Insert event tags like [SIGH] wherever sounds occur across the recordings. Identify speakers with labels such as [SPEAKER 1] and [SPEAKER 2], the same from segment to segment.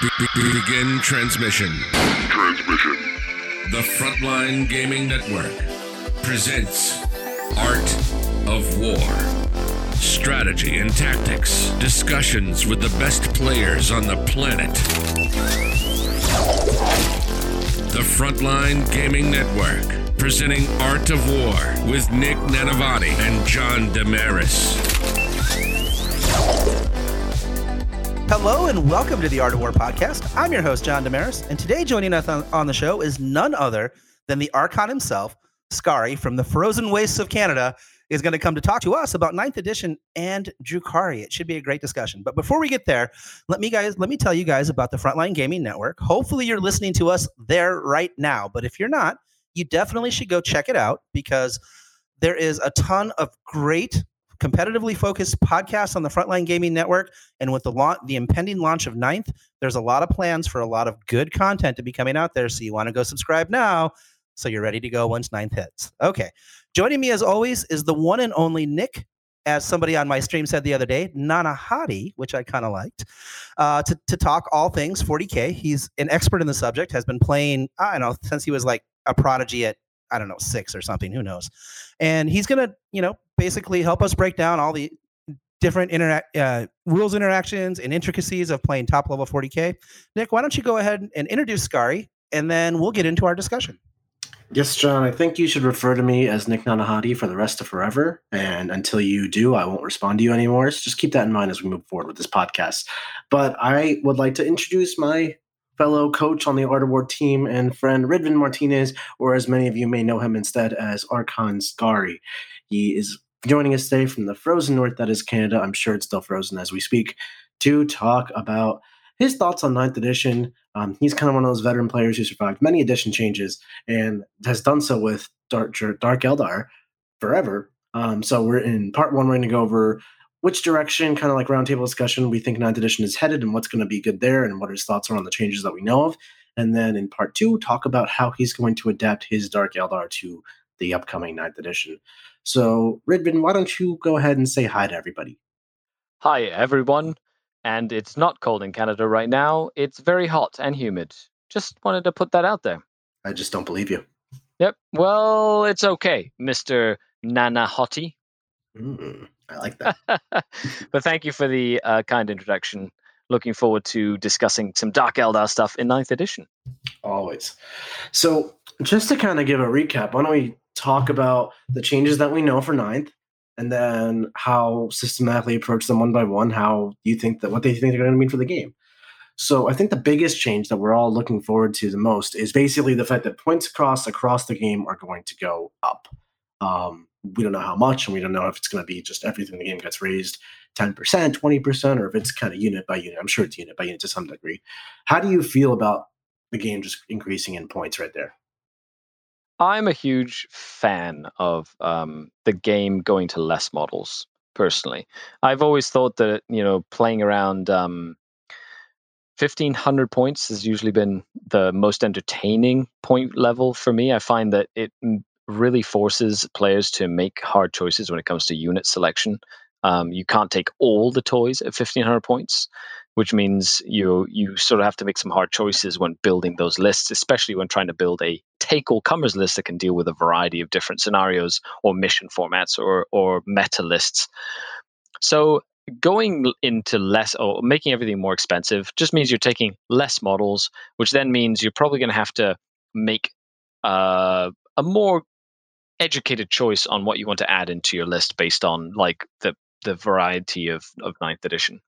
[SPEAKER 1] Be- be- begin transmission.
[SPEAKER 2] Transmission.
[SPEAKER 1] The Frontline Gaming Network presents Art of War. Strategy and tactics, discussions with the best players on the planet. The Frontline Gaming Network, presenting Art of War with Nick Nanavati and John Damaris.
[SPEAKER 3] Hello and welcome to the Art of War podcast. I'm your host, John Damaris, and today joining us on, on the show is none other than the Archon himself, Skari from the frozen wastes of Canada, is going to come to talk to us about 9th edition and Drukhari. It should be a great discussion. But before we get there, let me guys let me tell you guys about the Frontline Gaming Network. Hopefully you're listening to us there right now, but if you're not, you definitely should go check it out because there is a ton of great competitively focused podcast on the Frontline Gaming Network. And with the launch, the impending launch of Ninth, there's a lot of plans for a lot of good content to be coming out there. So you want to go subscribe now, so you're ready to go once Ninth hits. Okay, joining me as always is the one and only Nick. As somebody on my stream said the other day, Nana Hadi, which I kind of liked, uh, to, to talk all things 40K. He's an expert in the subject, has been playing, I don't know, since he was like a prodigy at I don't know, six or something, who knows. And he's going to, you know, basically help us break down all the different interact uh, rules interactions and intricacies of playing top level 40K. Nick, why don't you go ahead and introduce Skari and then we'll get into our discussion.
[SPEAKER 4] Yes, John, I think you should refer to me as Nick Nanahati for the rest of forever. And until you do, I won't respond to you anymore. So just keep that in mind as we move forward with this podcast. But I would like to introduce my fellow coach on the Art of War team and friend Ridvin Martinez, or as many of you may know him instead as Archon Skari. He is joining us today from the frozen north that is Canada. I'm sure it's still frozen as we speak, to talk about his thoughts on 9th edition. Um, he's kind of one of those veteran players who survived many edition changes and has done so with Dark, Dark Eldar forever. Um, so we're in part one, we're going to go over which direction, kind of like roundtable discussion, we think ninth edition is headed and what's going to be good there and what his thoughts are on the changes that we know of. And then in part two, talk about how he's going to adapt his Dark Eldar to the upcoming ninth edition. So, Ridvin, why don't you go ahead and say hi to everybody?
[SPEAKER 5] Hi, everyone. And it's not cold in Canada right now. It's very hot and humid. Just wanted to put that out there.
[SPEAKER 4] I just don't believe you.
[SPEAKER 5] Yep. Well, it's okay, Mr. Nana Hottie.
[SPEAKER 4] Mm. I like that. [LAUGHS]
[SPEAKER 5] but thank you for the uh, kind introduction. Looking forward to discussing some Dark Eldar stuff in ninth edition.
[SPEAKER 4] Always. So, just to kind of give a recap, why don't we talk about the changes that we know for ninth, and then how systematically approach them one by one? How you think that what they think they're going to mean for the game? So, I think the biggest change that we're all looking forward to the most is basically the fact that points across across the game are going to go up. Um, we don't know how much, and we don't know if it's going to be just everything the game gets raised 10%, 20%, or if it's kind of unit by unit. I'm sure it's unit by unit to some degree. How do you feel about the game just increasing in points right there?
[SPEAKER 5] I'm a huge fan of um, the game going to less models. Personally, I've always thought that you know playing around um, 1500 points has usually been the most entertaining point level for me. I find that it really forces players to make hard choices when it comes to unit selection. Um, you can't take all the toys at 1500 points, which means you you sort of have to make some hard choices when building those lists, especially when trying to build a take all comers list that can deal with a variety of different scenarios or mission formats or or meta lists. So going into less or making everything more expensive just means you're taking less models, which then means you're probably going to have to make uh, a more educated choice on what you want to add into your list based on like the the variety of of ninth edition.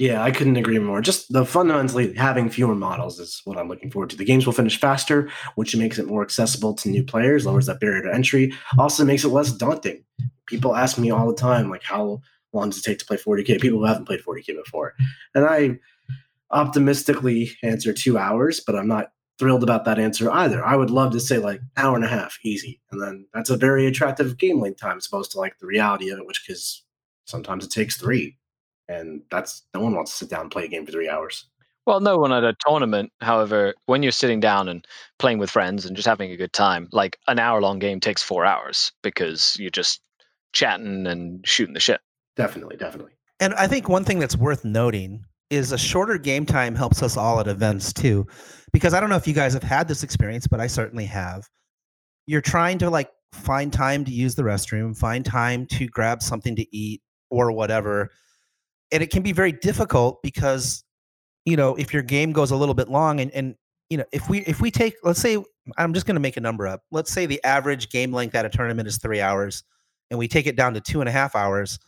[SPEAKER 4] Yeah, I couldn't agree more. Just the fundamentally having fewer models is what I'm looking forward to. The games will finish faster, which makes it more accessible to new players, lowers that barrier to entry, also makes it less daunting. People ask me all the time, like, how long does it take to play 40k? People who haven't played 40k before, and I optimistically answer two hours, but I'm not thrilled about that answer either. I would love to say like hour and a half, easy, and then that's a very attractive game length time, as opposed to like the reality of it, which is sometimes it takes three, and that's no one wants to sit down and play a game for three hours.
[SPEAKER 5] Well, no one at a tournament. However, when you're sitting down and playing with friends and just having a good time, like an hour long game takes four hours because you're just chatting and shooting the shit.
[SPEAKER 4] Definitely, definitely.
[SPEAKER 3] And I think one thing that's worth noting is a shorter game time helps us all at events too. Because I don't know if you guys have had this experience, but I certainly have. You're trying to like find time to use the restroom, find time to grab something to eat or whatever. And it can be very difficult because, you know, if your game goes a little bit long and, and you know, if we if we take let's say I'm just gonna make a number up. Let's say the average game length at a tournament is three hours and we take it down to two and a half hours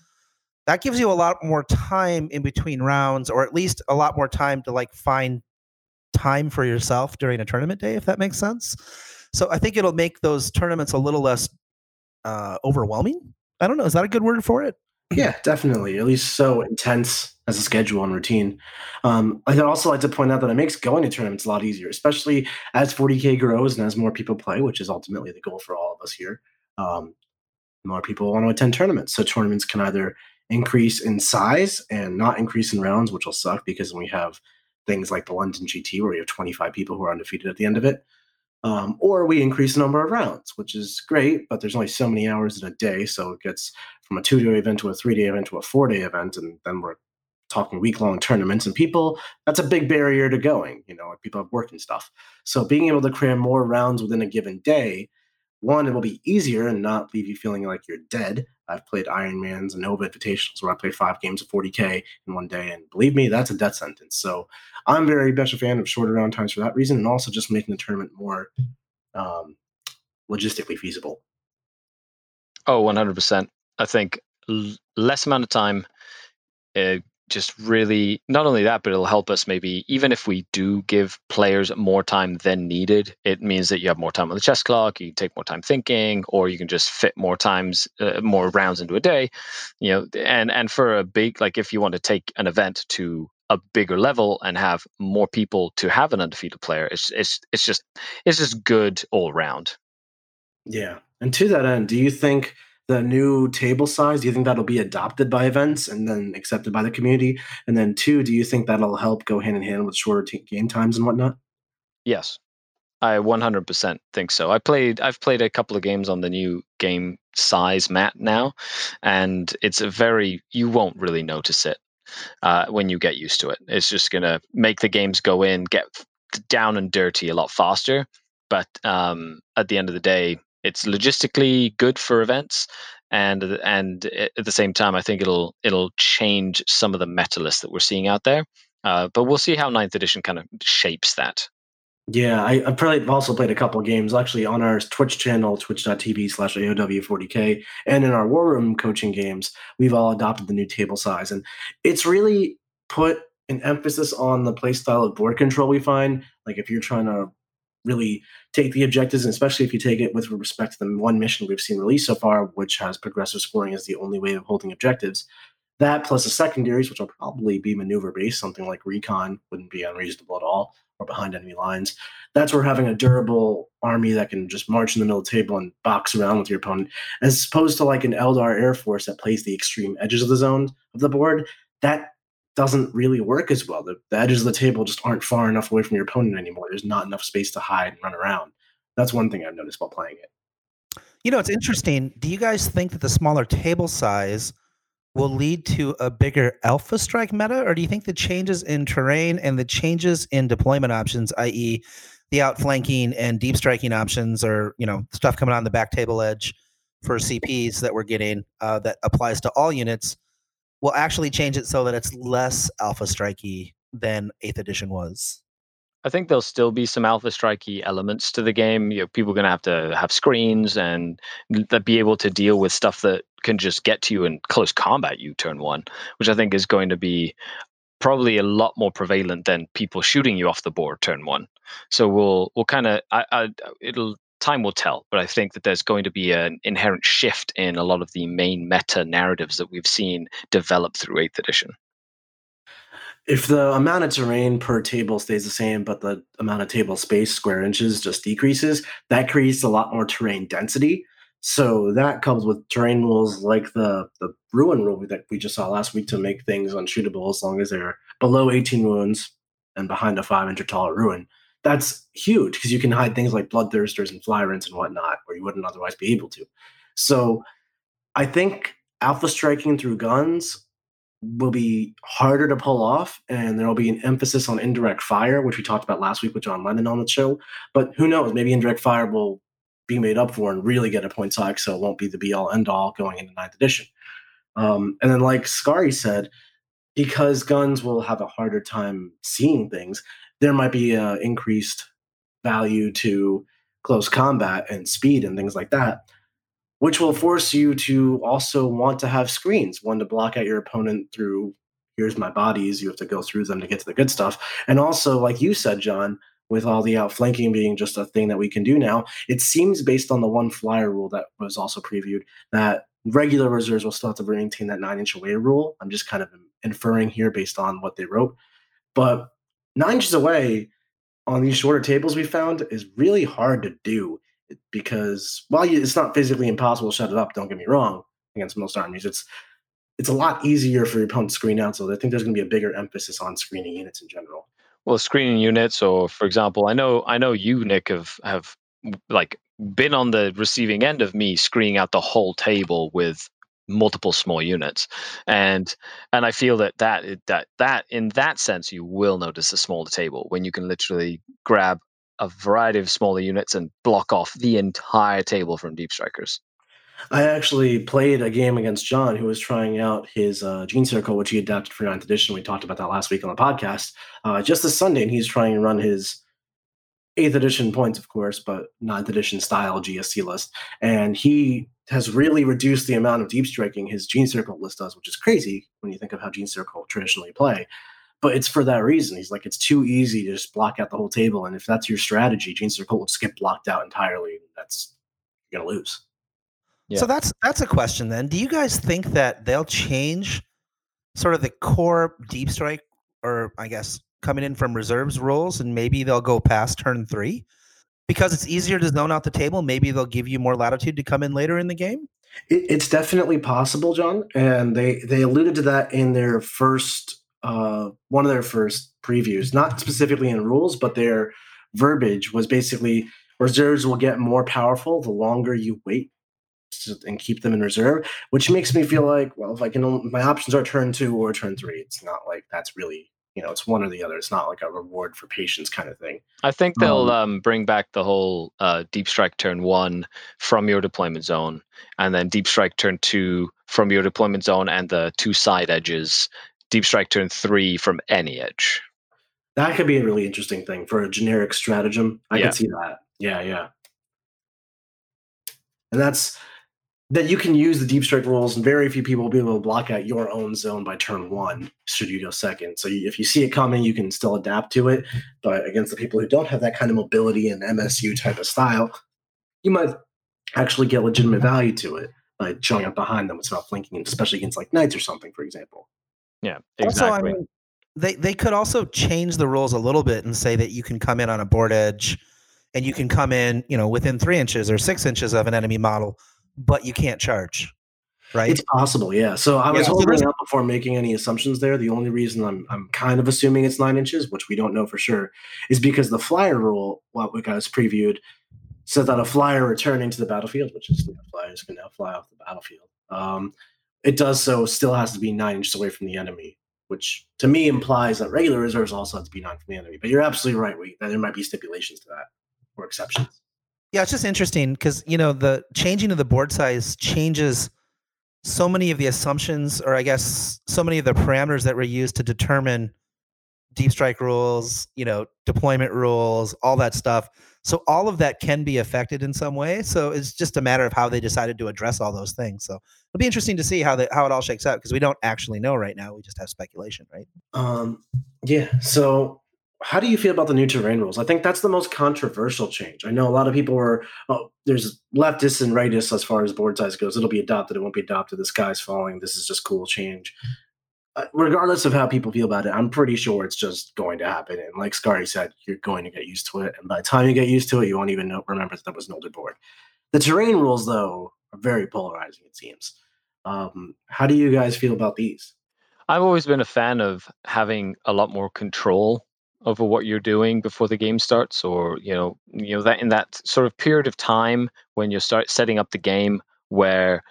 [SPEAKER 3] that gives you a lot more time in between rounds or at least a lot more time to like find time for yourself during a tournament day if that makes sense. So i think it'll make those tournaments a little less uh, overwhelming. I don't know. Is that a good word for it
[SPEAKER 4] yeah definitely at least so intense as a schedule and routine um, i'd also like to point out that it makes going to tournaments a lot easier especially as 40k grows and as more people play which is ultimately the goal for all of us here um, more people want to attend tournaments so tournaments can either increase in size and not increase in rounds, which will suck because we have things like the London GT where we have 25 people who are undefeated at the end of it. Um, or we increase the number of rounds, which is great, but there's only so many hours in a day. So it gets from a two day event to a three day event to a four day event. And then we're talking week long tournaments. And people, that's a big barrier to going. You know, people have work and stuff. So being able to cram more rounds within a given day one, it will be easier and not leave you feeling like you're dead. I've played Ironmans and Nova Invitationals where I play five games of 40K in one day. And believe me, that's a death sentence. So I'm very much a fan of shorter round times for that reason and also just making the tournament more um, logistically feasible.
[SPEAKER 5] Oh, 100%. I think l- less amount of time, uh, just really not only that, but it'll help us maybe even if we do give players more time than needed, it means that you have more time on the chess clock, you can take more time thinking, or you can just fit more times, uh, more rounds into a day. You know, and and for a big like if you want to take an event to a bigger level and have more people to have an undefeated player, it's it's it's just it's just good all round.
[SPEAKER 4] Yeah, and to that end, do you think? The new table size? Do you think that'll be adopted by events and then accepted by the community? And then two, do you think that'll help go hand in hand with shorter t- game times and whatnot?
[SPEAKER 5] Yes, I 100% think so. I played I've played a couple of games on the new game size mat now, and it's a very you won't really notice it uh, when you get used to it. It's just gonna make the games go in, get down and dirty a lot faster. But um, at the end of the day, it's logistically good for events and and at the same time i think it'll it'll change some of the meta lists that we're seeing out there uh, but we'll see how ninth edition kind of shapes that.
[SPEAKER 4] Yeah I, have probably also played a couple games actually on our twitch channel twitch.tv slash aow40k and in our war room coaching games we've all adopted the new table size and it's really put an emphasis on the playstyle of board control we find like if you're trying to really take the objectives, and especially if you take it with respect to the one mission we've seen released so far, which has progressive scoring as the only way of holding objectives. That plus the secondaries, which will probably be maneuver based, something like recon wouldn't be unreasonable at all, or behind enemy lines. That's where having a durable army that can just march in the middle of the table and box around with your opponent, as opposed to like an Eldar Air Force that plays the extreme edges of the zone of the board. That doesn't really work as well. The, the, edges of the table just aren't far enough away from your opponent anymore. There's not enough space to hide and run around. That's one thing I've noticed while playing it.
[SPEAKER 3] You know, it's interesting. Do you guys think that the smaller table size will lead to a bigger alpha strike meta, or do you think the changes in terrain and the changes in deployment options, i.e., the outflanking and deep striking options, or you know, stuff coming on the back table edge for CPs that we're getting uh, that applies to all units? Will actually change it so that it's less alpha strikey than eighth edition was.
[SPEAKER 5] I think there'll still be some alpha strikey elements to the game. You know, people are going to have to have screens and be able to deal with stuff that can just get to you in close combat. You turn one, which I think is going to be probably a lot more prevalent than people shooting you off the board turn one. So we'll we'll kind of I, I it'll time will tell, but I think that there's going to be an inherent shift in a lot of the main meta narratives that we've seen develop through 8th edition.
[SPEAKER 4] If the amount of terrain per table stays the same, but the amount of table space, square inches, just decreases, that creates a lot more terrain density. So that comes with terrain rules like the, the ruin rule that we just saw last week to make things unshootable as long as they're below 18 wounds and behind a five inch tall ruin that's huge because you can hide things like bloodthirsters and Flyrants and whatnot where you wouldn't otherwise be able to. So I think alpha striking through guns will be harder to pull off, and there will be an emphasis on indirect fire, which we talked about last week with John Lennon on the show. But who knows? Maybe indirect fire will be made up for and really get a points hike, so it won't be the be all end all going into ninth edition. Um, and then, like Skari said, because guns will have a harder time seeing things, there might be uh, increased value to close combat and speed and things like that, which will force you to also want to have screens, one to block out your opponent through here's my bodies, you have to go through them to get to the good stuff. And also, like you said, John, with all the outflanking being just a thing that we can do now, it seems based on the one flyer rule that was also previewed that regular reserves will still have to maintain that nine inch away rule. I'm just kind of inferring here based on what they wrote. But nine inches away on these shorter tables we found is really hard to do because while it's not physically impossible to shut it up, don't get me wrong, against most armies, it's it's a lot easier for your opponent to screen out. So I think there's going to be a bigger emphasis on screening units in general.
[SPEAKER 5] Well, screening units, or for example, I know I know you, Nick, have have like been on the receiving end of me screening out the whole table with multiple small units and and i feel that that that that in that sense you will notice a smaller table when you can literally grab a variety of smaller units and block off the entire table from deep strikers
[SPEAKER 4] I actually played a game against John, who was trying out his uh, Gene Circle, which he adapted for 9th edition. We talked about that last week on the podcast. Uh, just this Sunday, and he's trying to run his 8th edition points, of course, but 9th edition style GSC list. And he has really reduced the amount of deep striking his Gene Circle list does, which is crazy when you think of how Gene Circle traditionally play. But it's for that reason. He's like, it's too easy to just block out the whole table. And if that's your strategy, Gene Circle will just get blocked out entirely. That's you're gonna lose.
[SPEAKER 3] Yeah. So that's that's a question then. Do you guys think that they'll change sort of the core deep strike, or I guess coming in from reserves rules, and maybe they'll go past turn three? Because it's easier to zone out the table, maybe they'll give you more latitude to come in later in the game.
[SPEAKER 4] It, it's definitely possible, John, and they they alluded to that in their first uh, one of their first previews, not specifically in rules, but their verbiage was basically reserves will get more powerful the longer you wait and keep them in reserve, which makes me feel like, well, if I can, my options are turn two or turn three. It's not like that's really you know it's one or the other. It's not like a reward for patience kind of thing.
[SPEAKER 5] I think they'll um, um, bring back the whole uh, deep strike turn one from your deployment zone and then deep strike turn two from your deployment zone and the two side edges deep strike turn three from any edge.
[SPEAKER 4] That could be a really interesting thing for a generic stratagem. I yeah. can see that. Yeah yeah. And that's that you can use the deep strike rules, and very few people will be able to block out your own zone by turn one should you go second. So if you see it coming, you can still adapt to it. But against the people who don't have that kind of mobility and MSU type of style, you might actually get legitimate value to it by showing up behind them without flanking, especially against like knights or something, for example.
[SPEAKER 5] Yeah, exactly. Also, I mean,
[SPEAKER 3] they they could also change the rules a little bit and say that you can come in on a board edge, and you can come in, you know, within three inches or six inches of an enemy model but you can't charge. Right?
[SPEAKER 4] It's possible, yeah. So I was yeah, holding out before making any assumptions there. The only reason I'm I'm kind of assuming it's nine inches, which we don't know for sure, is because the flyer rule, what we got guys previewed, said that a flyer returning to the battlefield, which is know, flyers can now fly off the battlefield. Um, it does so still has to be nine inches away from the enemy, which to me implies that regular reserves also have to be nine from the enemy. But you're absolutely right, we, that there might be stipulations to that or exceptions.
[SPEAKER 3] Yeah, it's just interesting because you know the changing of the board size changes so many of the assumptions, or I guess so many of the parameters that were used to determine deep strike rules, you know, deployment rules, all that stuff. So all of that can be affected in some way. So it's just a matter of how they decided to address all those things. So it'll be interesting to see how the how it all shakes out because we don't actually know right now. We just have speculation, right?
[SPEAKER 4] Um, yeah. So how do you feel about the new terrain rules? I think that's the most controversial change. I know a lot of people are, oh, there's leftists and rightists as far as board size goes. It'll be adopted, it won't be adopted. The sky's falling. This is just cool change. Uh, regardless of how people feel about it, I'm pretty sure it's just going to happen. And like Skari said, you're going to get used to it. And by the time you get used to it, you won't even know, remember that that was an older board. The terrain rules, though, are very polarizing, it seems. Um, how do you guys feel about these?
[SPEAKER 5] I've always been a fan of having a lot more control over what you're doing before the game starts or you know you know that in that sort of period of time when you start setting up the game where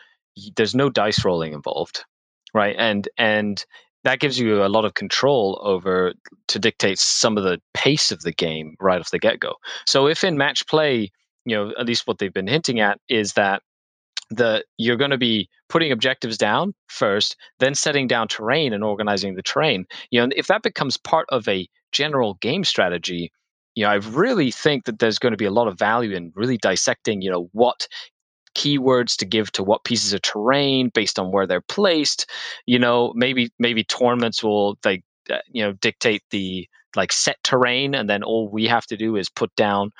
[SPEAKER 5] there's no dice rolling involved right? And and that gives you a lot of control over to dictate some of the pace of the game right off the get go. So if in match play, you know, at least what they've been hinting at is that the you're going to be putting objectives down first, then setting down terrain and organizing the terrain. You know, if that becomes part of a general game strategy, you know, I really think that there's going to be a lot of value in really dissecting, you know, what keywords to give to what pieces of terrain based on where they're placed. You know, maybe maybe tournaments will like uh, you know dictate the like set terrain, and then all we have to do is put down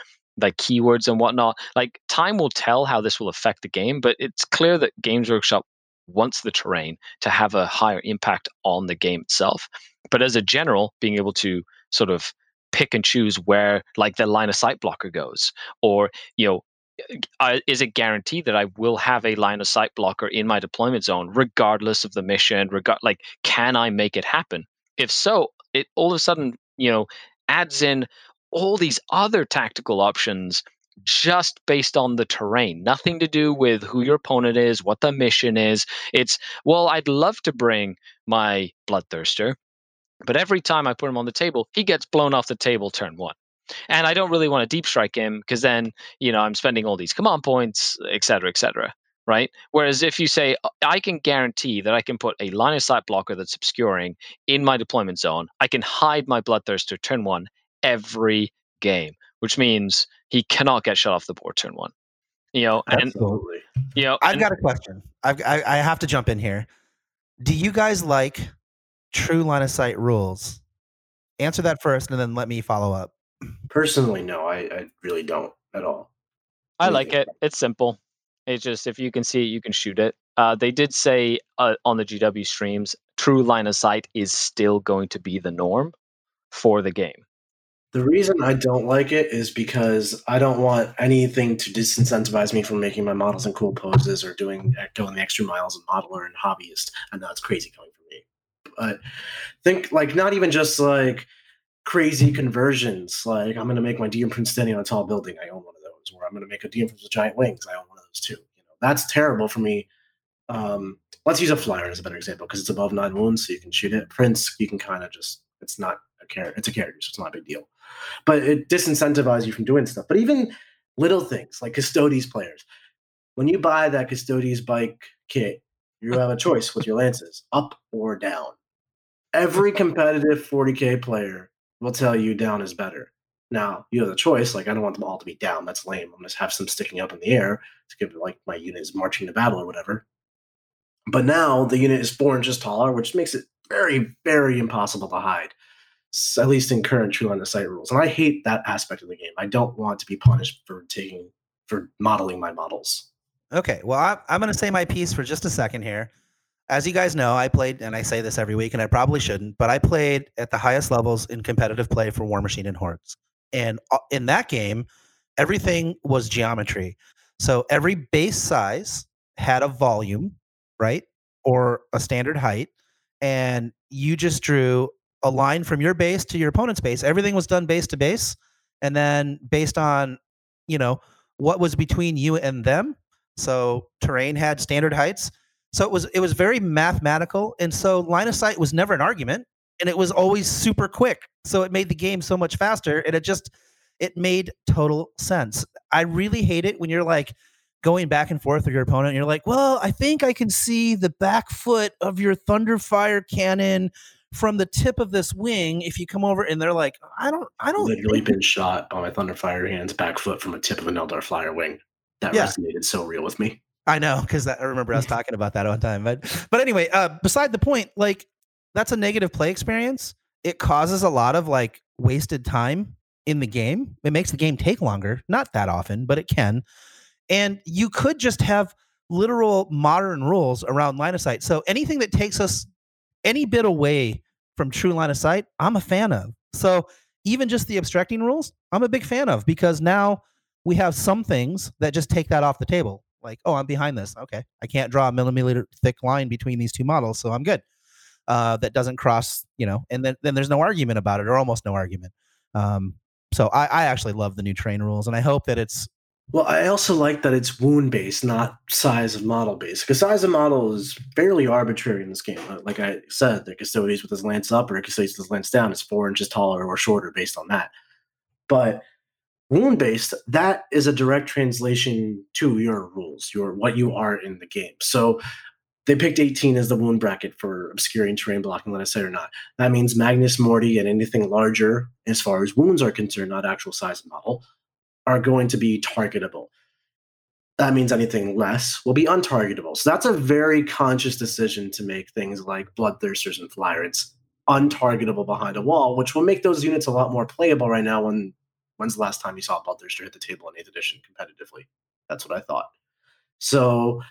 [SPEAKER 5] like keywords and whatnot. Like time will tell how this will affect the game, but it's clear that Games Workshop wants the terrain to have a higher impact on the game itself. But as a general, being able to sort of pick and choose where like the line of sight blocker goes or you know I, is it guaranteed that I will have a line of sight blocker in my deployment zone, regardless of the mission? Regard like, can I make it happen? If so, it all of a sudden, you know, adds in all these other tactical options just based on the terrain. Nothing to do with who your opponent is, what the mission is. It's well, I'd love to bring my bloodthirster, but every time I put him on the table, he gets blown off the table turn one. And I don't really want to deep strike him because then, you know, I'm spending all these command points, et cetera, et cetera. Right. Whereas if you say, I can guarantee that I can put a line of sight blocker that's obscuring in my deployment zone, I can hide my Bloodthirster turn one every game, which means he cannot get shut off the board turn one. You know,
[SPEAKER 3] Absolutely.
[SPEAKER 5] you know,
[SPEAKER 3] I've
[SPEAKER 5] and,
[SPEAKER 3] got a question. I've, I, I have to jump in here. Do you guys like true line of sight rules? Answer that first, and then let me follow up.
[SPEAKER 4] Personally, no, I, I really don't at all.
[SPEAKER 5] I like it. It's simple. It's just if you can see it, you can shoot it. Uh, they did say uh, on the GW streams, true line of sight is still going to be the norm for the game.
[SPEAKER 4] The reason I don't like it is because I don't want anything to disincentivize me from making my models in cool poses or doing going the extra miles in modeler and hobbyist. I know it's crazy coming from me, but think like not even just like crazy conversions. Like I'm going to make my DM Prince standing on a tall building. I own one of those. Or I'm going to make a DM with giant wings. I own one of those too. You know, that's terrible for me. Um, let's use a flyer as a better example because it's above nine wounds, so you can shoot it. Prince, you can kind of just it's not a character. It's a character, so it's not a big deal. But it disincentivizes you from doing stuff. But even little things like Custodes players, when you buy that Custodes bike kit, you have a choice with your lances, up or down. Every [LAUGHS] competitive 40k player will tell you down is better. Now you have the choice. Like I don't want them all to be down. That's lame. I'm gonna have some sticking up in the air to give it like my unit is marching to battle or whatever. But now the unit is four inches taller, which makes it very, very impossible to hide. At least in current true line of sight rules. And I hate that aspect of the game. I don't want to be punished for taking for modeling my models.
[SPEAKER 3] Okay, well, I, I'm going to say my piece for just a second here as you guys know, I played, and I say this every week, and I probably shouldn't, but I played at the highest levels in competitive play for Warmachine and Hordes. And uh, in that game, everything was geometry. So every base size had a volume, right? Or a standard height. And you just drew a line from your base to your opponent's base. Everything was done base to base. And then based on, you know, what was between you and them. So terrain had standard heights so it was it was very mathematical, and so line of sight was never an argument, and it was always super quick. So it made the game so much faster, and it just it made total sense. I really hate it when you're like going back and forth with your opponent, and you're like, "Well, I think I can see the back foot of your Thunderfire cannon." From the tip of this wing, if you come over and they're like, I don't, I don't.
[SPEAKER 4] Literally been shot by my Thunderfire hands back foot from a tip of an Eldar Flyer wing. That yeah. resonated so real with me.
[SPEAKER 3] I know because I remember I was [LAUGHS] talking about that one time. But but anyway, uh, beside the point, like that's a negative play experience. It causes a lot of like wasted time in the game. It makes the game take longer. Not that often, but it can. And you could just have literal modern rules around line of sight. So anything that takes us any bit away from true line of sight, I'm a fan of. So even just the abstracting rules, I'm a big fan of because now we have some things that just take that off the table like, oh, I'm behind this. Okay, I can't draw a millimeter thick line between these two models, so I'm good. Uh, that doesn't cross, you know, and then then there's no argument about it, or almost no argument. Um, so I, I actually love the new train rules, and I hope that it's
[SPEAKER 4] Well, I also like that it's wound based, not size of model based. Because size of model is fairly arbitrary in this game. Uh, like I said, the Custodes with his lance up or Custodes with his lance down is four inches taller or shorter based on that. But wound based, that is a direct translation to your rules, your what you are in the game. So they picked 18 as the wound bracket for obscuring terrain blocking, let us say or not. That means Magnus Morty and anything larger, as far as wounds are concerned, not actual size of model, are going to be targetable. That means anything less will be untargetable. So that's a very conscious decision to make things like Bloodthirsters and Flyrants untargetable behind a wall, which will make those units a lot more playable right now. When when's the last time you saw a Bloodthirster hit the table in 8th edition competitively? That's what I thought. So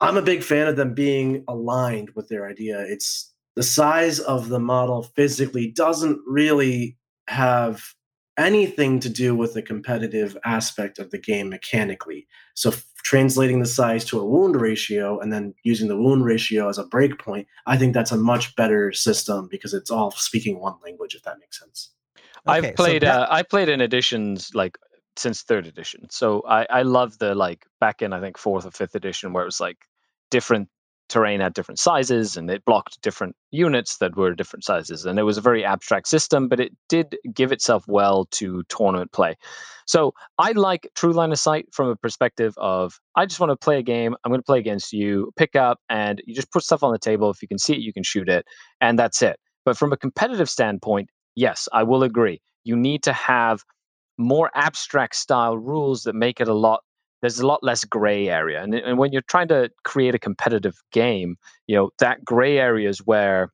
[SPEAKER 4] I'm a big fan of them being aligned with their idea. It's the size of the model physically doesn't really have anything to do with the competitive aspect of the game mechanically. So f- translating the size to a wound ratio and then using the wound ratio as a breakpoint, I think that's a much better system because it's all speaking one language if that makes sense.
[SPEAKER 5] Okay, I've played so that- uh, I played in editions like since third edition. So I I love the like back in I think fourth or fifth edition where it was like different terrain had different sizes and it blocked different units that were different sizes and it was a very abstract system but it did give itself well to tournament play. So i like true line of sight from a perspective of i just want to play a game i'm going to play against you pick up and you just put stuff on the table if you can see it you can shoot it and that's it. But from a competitive standpoint yes i will agree. You need to have more abstract style rules that make it a lot there's a lot less gray area. And, and when you're trying to create a competitive game, you know, that gray area is where,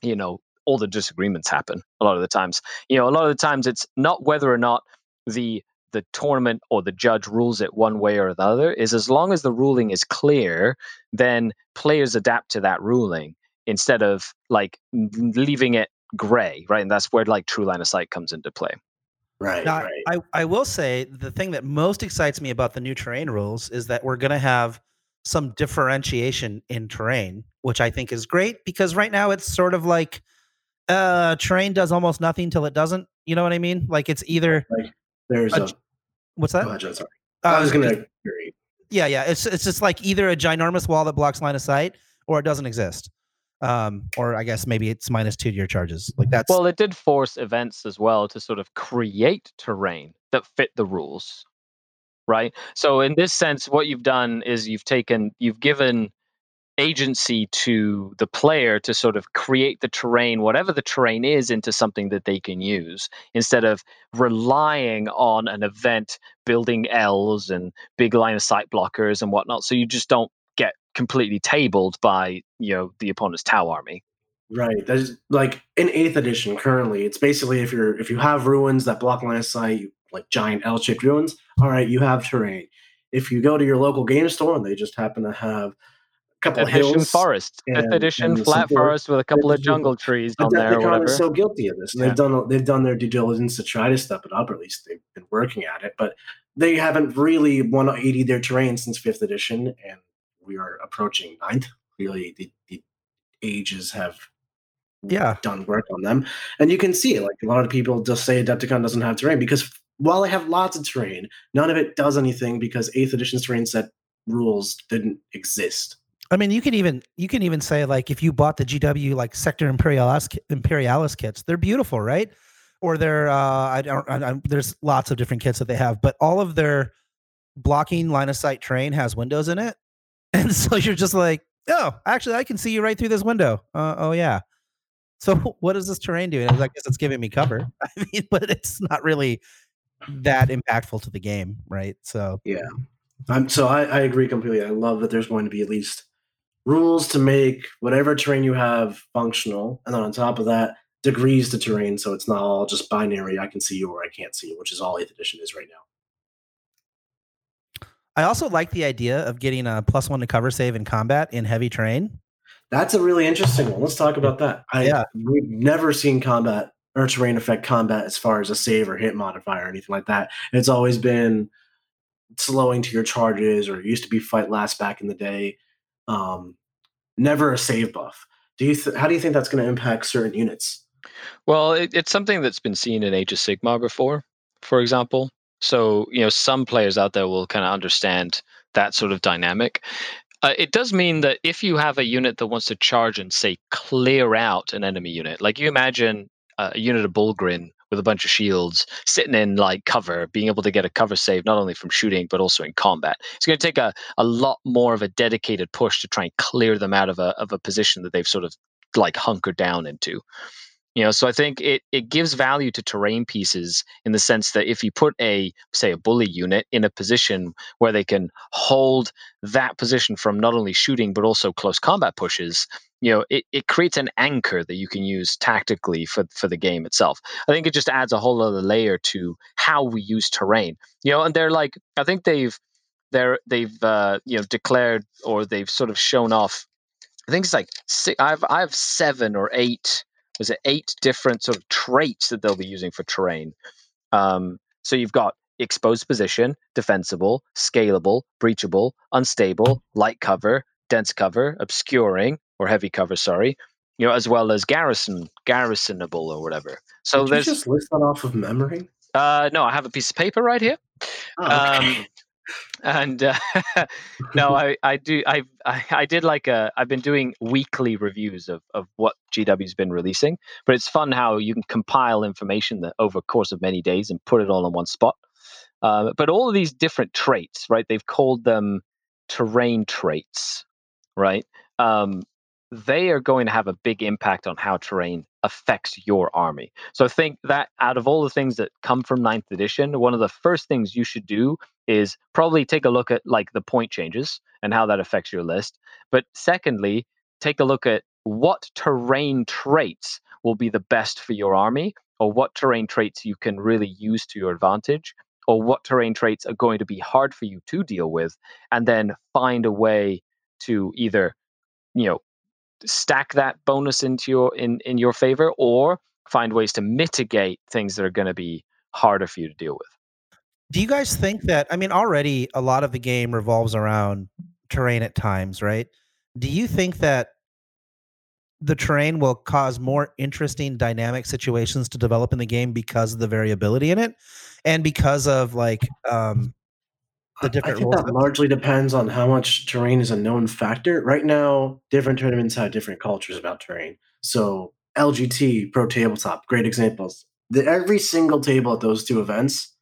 [SPEAKER 5] you know, all the disagreements happen a lot of the times. You know, a lot of the times it's not whether or not the the tournament or the judge rules it one way or the other is as long as the ruling is clear, then players adapt to that ruling instead of like leaving it gray, right? And that's where like true line of sight comes into play.
[SPEAKER 4] Right,
[SPEAKER 3] now,
[SPEAKER 4] right.
[SPEAKER 3] I, I will say the thing that most excites me about the new terrain rules is that we're going to have some differentiation in terrain, which I think is great because right now it's sort of like uh terrain does almost nothing till it doesn't. You know what I mean? Like it's either
[SPEAKER 4] like there's a, a
[SPEAKER 3] what's that?
[SPEAKER 4] Ahead, sorry. Uh, I was gonna agree.
[SPEAKER 3] Yeah, yeah. It's it's just like either a ginormous wall that blocks line of sight or it doesn't exist um, or I guess maybe it's minus two to your charges. Like that's
[SPEAKER 5] well, it did force events as well to sort of create terrain that fit the rules, right? So in this sense, what you've done is you've taken, you've given agency to the player to sort of create the terrain, whatever the terrain is, into something that they can use instead of relying on an event building L's and big line of sight blockers and whatnot. So you just don't completely tabled by you know the opponent's Tau army.
[SPEAKER 4] Right. There's like in eighth edition currently, it's basically if you're if you have ruins that block line of sight, like giant L-shaped ruins, all right, you have terrain. If you go to your local game store and they just happen to have a couple
[SPEAKER 5] edition
[SPEAKER 4] of hills,
[SPEAKER 5] forest, fifth edition flat forest with a couple of jungle trees on there. Or
[SPEAKER 4] is so guilty of this, and yeah. they've done they've done their due diligence to try to step it up, or at least they've been working at it. But they haven't really 180 their terrain since fifth edition, and we are approaching ninth. Really, the, the ages have
[SPEAKER 3] yeah
[SPEAKER 4] done work on them, and you can see. Like a lot of people just say Adepticon doesn't have terrain because while they have lots of terrain, none of it does anything because eighth edition's terrain set rules didn't exist.
[SPEAKER 3] I mean, you can even you can even say like if you bought the GW like Sector Imperialis Imperialis kits, they're beautiful, right? Or they're uh, I don't I, I, there's lots of different kits that they have, but all of their blocking line of sight terrain has windows in it, and so you're just like, oh, actually, I can see you right through this window. Uh, oh yeah. So [LAUGHS] what is this terrain doing? I guess it's giving me cover. [LAUGHS] I mean, [LAUGHS] but it's not really that impactful to the game, right? So
[SPEAKER 4] yeah. Um, so I, I agree completely. I love that there's going to be at least rules to make whatever terrain you have functional, and then on top of that, degrees to terrain, so it's not all just binary. I can see you or I can't see you, which is all Eighth Edition is right now.
[SPEAKER 3] I also like the idea of getting a plus one to cover save in combat in heavy terrain.
[SPEAKER 4] That's a really interesting one. Let's talk about that. I, yeah. We've never seen combat or terrain affect combat as far as a save or hit modifier or anything like that. It's always been slowing to your charges or used to be fight last back in the day. Um, never a save buff. Do you th- how do you think that's going to impact certain units?
[SPEAKER 5] Well, it, it's something that's been seen in Age of Sigmar before, for example So, you know, some players out there will kind of understand that sort of dynamic. Uh, it does mean that if you have a unit that wants to charge and say clear out an enemy unit, like you imagine uh, a unit of Bullgryn with a bunch of shields sitting in like cover, being able to get a cover save not only from shooting but also in combat. It's going to take a, a lot more of a dedicated push to try and clear them out of a of a position that they've sort of like hunkered down into you know so i think it, it gives value to terrain pieces in the sense that if you put a say a bully unit in a position where they can hold that position from not only shooting but also close combat pushes you know it, it creates an anchor that you can use tactically for, for the game itself. I think it just adds a whole other layer to how we use terrain you know and they're like i think they've they're they've uh, you know declared or they've sort of shown off i think it's like six, i've i have seven or eight was it eight different sort of traits that they'll be using for terrain. Um, so you've got exposed position, defensible, scalable, breachable, unstable, light cover, dense cover, obscuring or heavy cover. Sorry, you know, as well as garrison, garrisonable or whatever. So
[SPEAKER 4] Did
[SPEAKER 5] there's
[SPEAKER 4] you just list that off of memory.
[SPEAKER 5] uh, no, I have a piece of paper right here.
[SPEAKER 4] Oh, okay.
[SPEAKER 5] Um, and uh, [LAUGHS] no, [LAUGHS] I, I do I, I [LAUGHS] I did like a I've been doing weekly reviews of of what GW's been releasing, but it's fun how you can compile information that over a course of many days and put it all in one spot. Uh, but all of these different traits, right? They've called them terrain traits, right? Um, they are going to have a big impact on how terrain affects your army. So think that out of all the things that come from ninth edition, one of the first things you should do is probably take a look at like the point changes and how that affects your list. But secondly, take a look at what terrain traits will be the best for your army or what terrain traits you can really use to your advantage or what terrain traits are going to be hard for you to deal with and then find a way to either you know stack that bonus into your in in your favor or find ways to mitigate things that are going to be harder for you to deal with
[SPEAKER 3] Do you guys think that? I mean, already a lot of the game revolves around terrain at times, right? Do you think that the terrain will cause more interesting dynamic situations to develop in the game because of the variability in it, and because of like um, the different
[SPEAKER 4] I think that largely depends on how much terrain is a known factor. Right now, different tournaments have different cultures about terrain. So LGT, Pro Tabletop, great examples. The, every single table at those two events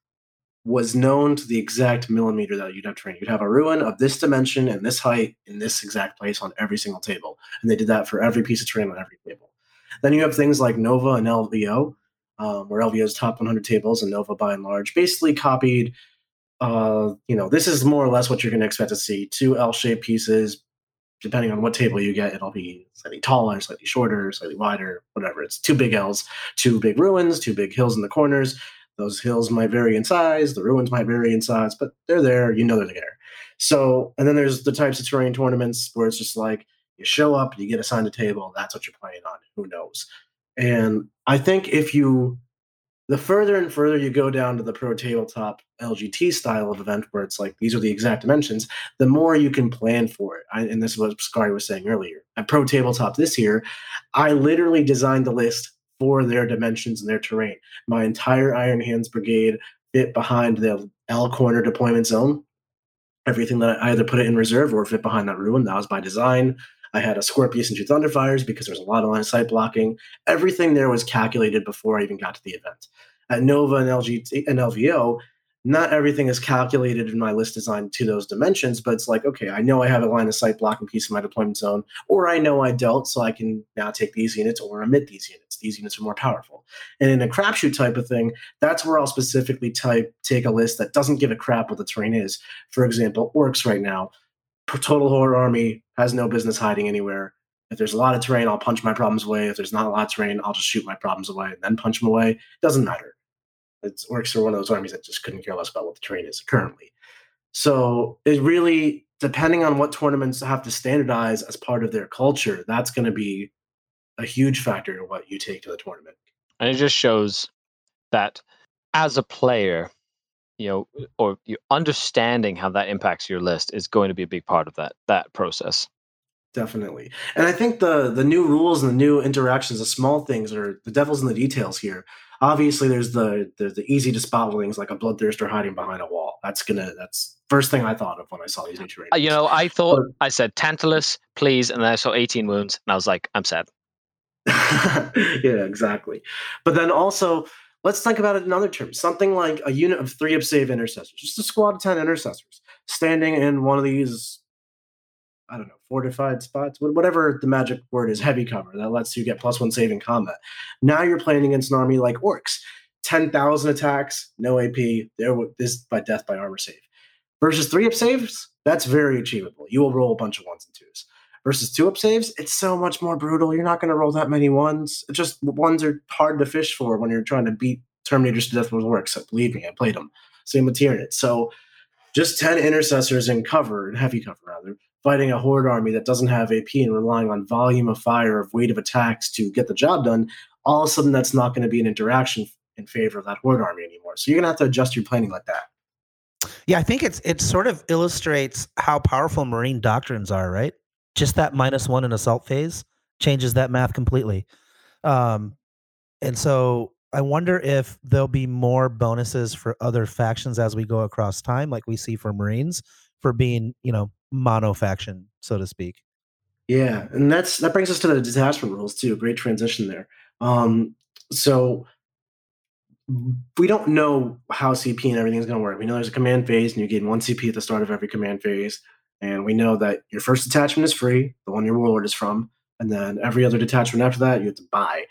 [SPEAKER 4] was known to the exact millimeter that you'd have terrain. You'd have a ruin of this dimension and this height in this exact place on every single table. And they did that for every piece of terrain on every table. Then you have things like Nova and LVO, um, where LVO's top 100 tables and Nova by and large basically copied uh, you know, this is more or less what you're going to expect to see. Two L-shaped pieces, depending on what table you get, it'll be slightly taller, slightly shorter, slightly wider, whatever. It's two big L's, two big ruins, two big hills in the corners. Those hills might vary in size, the ruins might vary in size, but they're there. You know they're there. So, and then there's the types of terrain tournaments where it's just like you show up, you get assigned a table, that's what you're playing on. Who knows? And I think if you the further and further you go down to the pro tabletop LGT style of event, where it's like these are the exact dimensions, the more you can plan for it. I, and this is what Skari was saying earlier. At pro tabletop this year, I literally designed the list for their dimensions and their terrain. My entire Iron Hands Brigade fit behind the L corner deployment zone. Everything that I either put it in reserve or fit behind that ruin, that was by design. I had a Scorpius and two Thunderfires because there was a lot of line of sight blocking. Everything there was calculated before I even got to the event. At Nova and LGT and LVO, not everything is calculated in my list design to those dimensions, but it's like, okay, I know I have a line of sight blocking piece in my deployment zone, or I know I dealt, so I can now take these units or omit these units. These units are more powerful. And in a crapshoot type of thing, that's where I'll specifically type take a list that doesn't give a crap what the terrain is. For example, orcs right now, total horror army has no business hiding anywhere. If there's a lot of terrain, I'll punch my problems away. If there's not a lot of terrain, I'll just shoot my problems away and then punch them away. Doesn't matter. It's orcs are one of those armies that just couldn't care less about what the terrain is currently. So it really, depending on what tournaments have to standardize as part of their culture, that's going to be a huge factor in what you take to the tournament.
[SPEAKER 5] and it just shows that as a player you know or you understanding how that impacts your list is going to be a big part of that that process
[SPEAKER 4] definitely. And I think the the new rules and the new interactions, the small things, are the devil's in the details here. Obviously, there's the the, the easy to spot things like a bloodthirster hiding behind a wall. That's gonna that's first thing I thought of when I saw these new.
[SPEAKER 5] Uh, you know, I thought but, I said Tantalus, please, and then I saw 18 wounds, and I was like, I'm sad. [LAUGHS]
[SPEAKER 4] yeah, exactly. But then also, let's think about it in other terms. Something like a unit of three of save intercessors, just a squad of 10 intercessors standing in one of these I don't know, fortified spots, whatever the magic word is, heavy cover that lets you get plus one saving combat. Now you're playing against an army like Orks, ten thousand attacks, no AP. There, this by death by armor save. Versus three up saves, that's very achievable. You will roll a bunch of ones and twos. Versus two up saves, it's so much more brutal. You're not going to roll that many ones. It's just ones are hard to fish for when you're trying to beat Terminators to death with Orks. Believe me, I played them. Same with Tyranids. So just 10 intercessors in cover, in heavy cover rather, fighting a horde army that doesn't have AP and relying on volume of fire, of weight of attacks to get the job done, all of a sudden that's not going to be an interaction in favor of that horde army anymore. So you're going to have to adjust your planning like that.
[SPEAKER 3] Yeah, I think it's it sort of illustrates how powerful marine doctrines are, right? Just that minus one in assault phase changes that math completely. Um, and so I wonder if there'll be more bonuses for other factions as we go across time, like we see for Marines, for being, you know, mono faction, so to speak.
[SPEAKER 4] Yeah, and that's that brings us to the detachment rules too. Great transition there. Um, so we don't know how CP and everything is going to work. We know there's a command phase, and you gain one CP at the start of every command phase. And we know that your first detachment is free, the one your warlord is from, and then every other detachment after that you have to buy.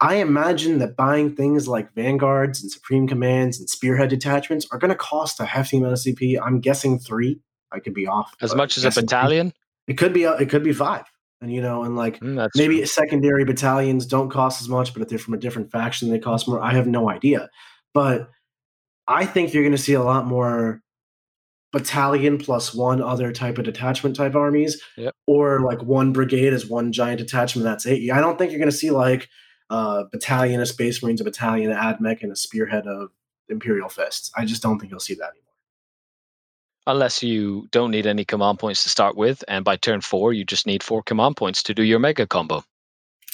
[SPEAKER 4] I imagine that buying things like vanguards and supreme commands and spearhead detachments are going to cost a hefty amount of CP. I'm guessing three. I could be off.
[SPEAKER 5] As much as a battalion?
[SPEAKER 4] It could be. It could be five. And you know, and like mm, maybe true. secondary battalions don't cost as much, but if they're from a different faction, they cost more. I have no idea, but I think you're going to see a lot more battalion plus one other type of detachment type armies,
[SPEAKER 5] yep.
[SPEAKER 4] or like one brigade as one giant detachment. That's it. I don't think you're going to see like a battalion of Space Marines, a battalion of AdMech, and a spearhead of Imperial Fists. I just don't think you'll see that anymore
[SPEAKER 5] unless you don't need any command points to start with, and by turn four you just need four command points to do your mega combo.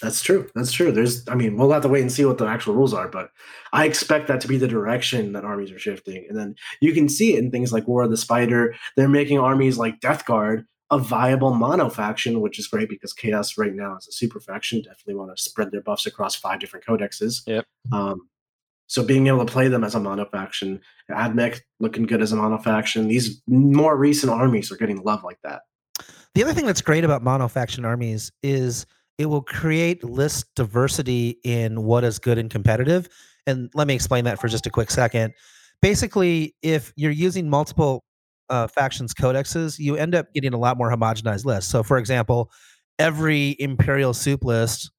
[SPEAKER 4] That's true. That's true. There's, I mean, we'll have to wait and see what the actual rules are, but I expect that to be the direction that armies are shifting. And then you can see it in things like War of the Spider. They're making armies like Death Guard a viable mono faction, which is great because Chaos right now is a super faction. Definitely want to spread their buffs across five different codexes.
[SPEAKER 5] Yep.
[SPEAKER 4] Um, so being able to play them as a mono faction, AdMech looking good as a mono faction, these more recent armies are getting love like that.
[SPEAKER 3] The other thing that's great about mono faction armies is it will create list diversity in what is good and competitive. And let me explain that for just a quick second. Basically, if you're using multiple uh, factions codexes, you end up getting a lot more homogenized lists. So, for example, every Imperial soup list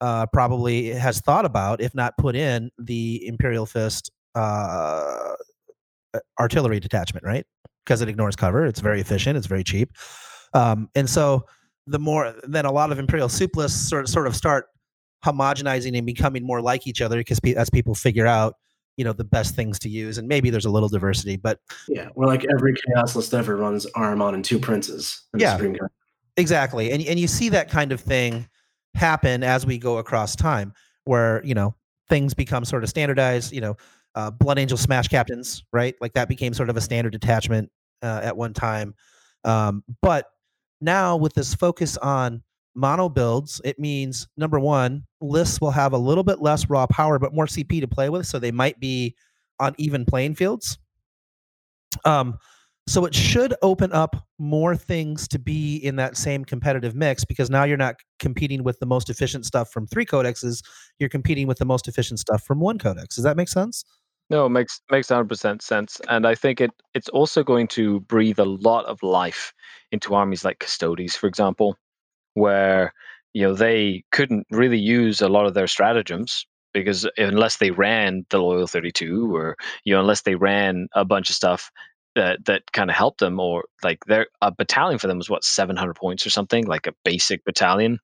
[SPEAKER 3] uh, probably has thought about, if not put in, the Imperial Fist uh, artillery detachment, right? Because it ignores cover. It's very efficient. It's very cheap. Um, and so the more, then a lot of Imperial soup lists sort, sort of start homogenizing and becoming more like each other because as people figure out, you know, the best things to use. And maybe there's a little diversity, but.
[SPEAKER 4] Yeah. We're like every chaos list ever runs Ahriman and two princes.
[SPEAKER 3] yeah. Exactly. And, and you see that kind of thing happen as we go across time, where you know things become sort of standardized. You know, uh, Blood Angel Smash Captains, right? Like that became sort of a standard detachment uh, at one time. Um, but now with this focus on mono builds, it means number one, lists will have a little bit less raw power, but more CP to play with, so they might be on even playing fields. Um, so it should open up more things to be in that same competitive mix because now you're not competing with the most efficient stuff from three codexes. You're competing with the most efficient stuff from one codex. Does that make sense?
[SPEAKER 5] No, it makes makes hundred percent sense, and I think it it's also going to breathe a lot of life into armies like Custodes, for example, where you know they couldn't really use a lot of their stratagems because unless they ran the loyal 32 or you know unless they ran a bunch of stuff that that kind of helped them or like their a battalion for them was what 700 points or something like a basic battalion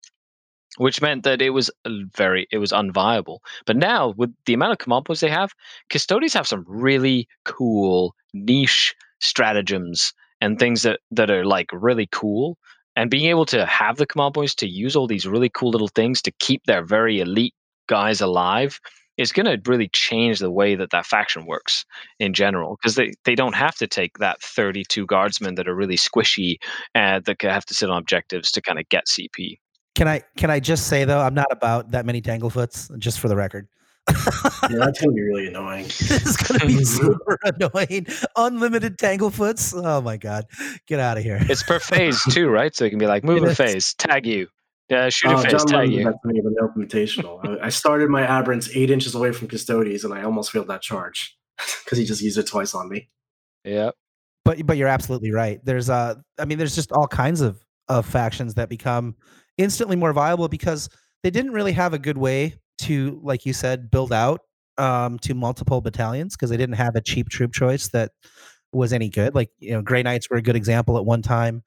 [SPEAKER 5] which meant that it was very it was unviable. But now with the amount of command points they have Custodes have some really cool niche stratagems and things that that are like really cool. And being able to have the command points to use all these really cool little things to keep their very elite guys alive is going to really change the way that that faction works in general because they, they don't have to take that 32 guardsmen that are really squishy and that have to sit on objectives to kind of get cp
[SPEAKER 3] can i can i just say though i'm not about that many tanglefoots just for the record
[SPEAKER 4] yeah, that's gonna be really [LAUGHS] annoying.
[SPEAKER 3] it's gonna be [LAUGHS] super annoying. Unlimited tanglefoots. Oh my god, get out of here!
[SPEAKER 5] It's per phase too, right? So it can be like move a phase, tag you, yeah, shoot oh, a phase, tag you.
[SPEAKER 4] That's me with no invitational. I started my aberrants eight inches away from Custodes, and I almost failed that charge [LAUGHS] because he just used it twice on me.
[SPEAKER 5] Yeah,
[SPEAKER 3] but but you're absolutely right. There's uh, I mean, there's just all kinds of of factions that become instantly more viable because they didn't really have a good way to, like you said, build out um, to multiple battalions because they didn't have a cheap troop choice that was any good. Like you know, Grey Knights were a good example at one time.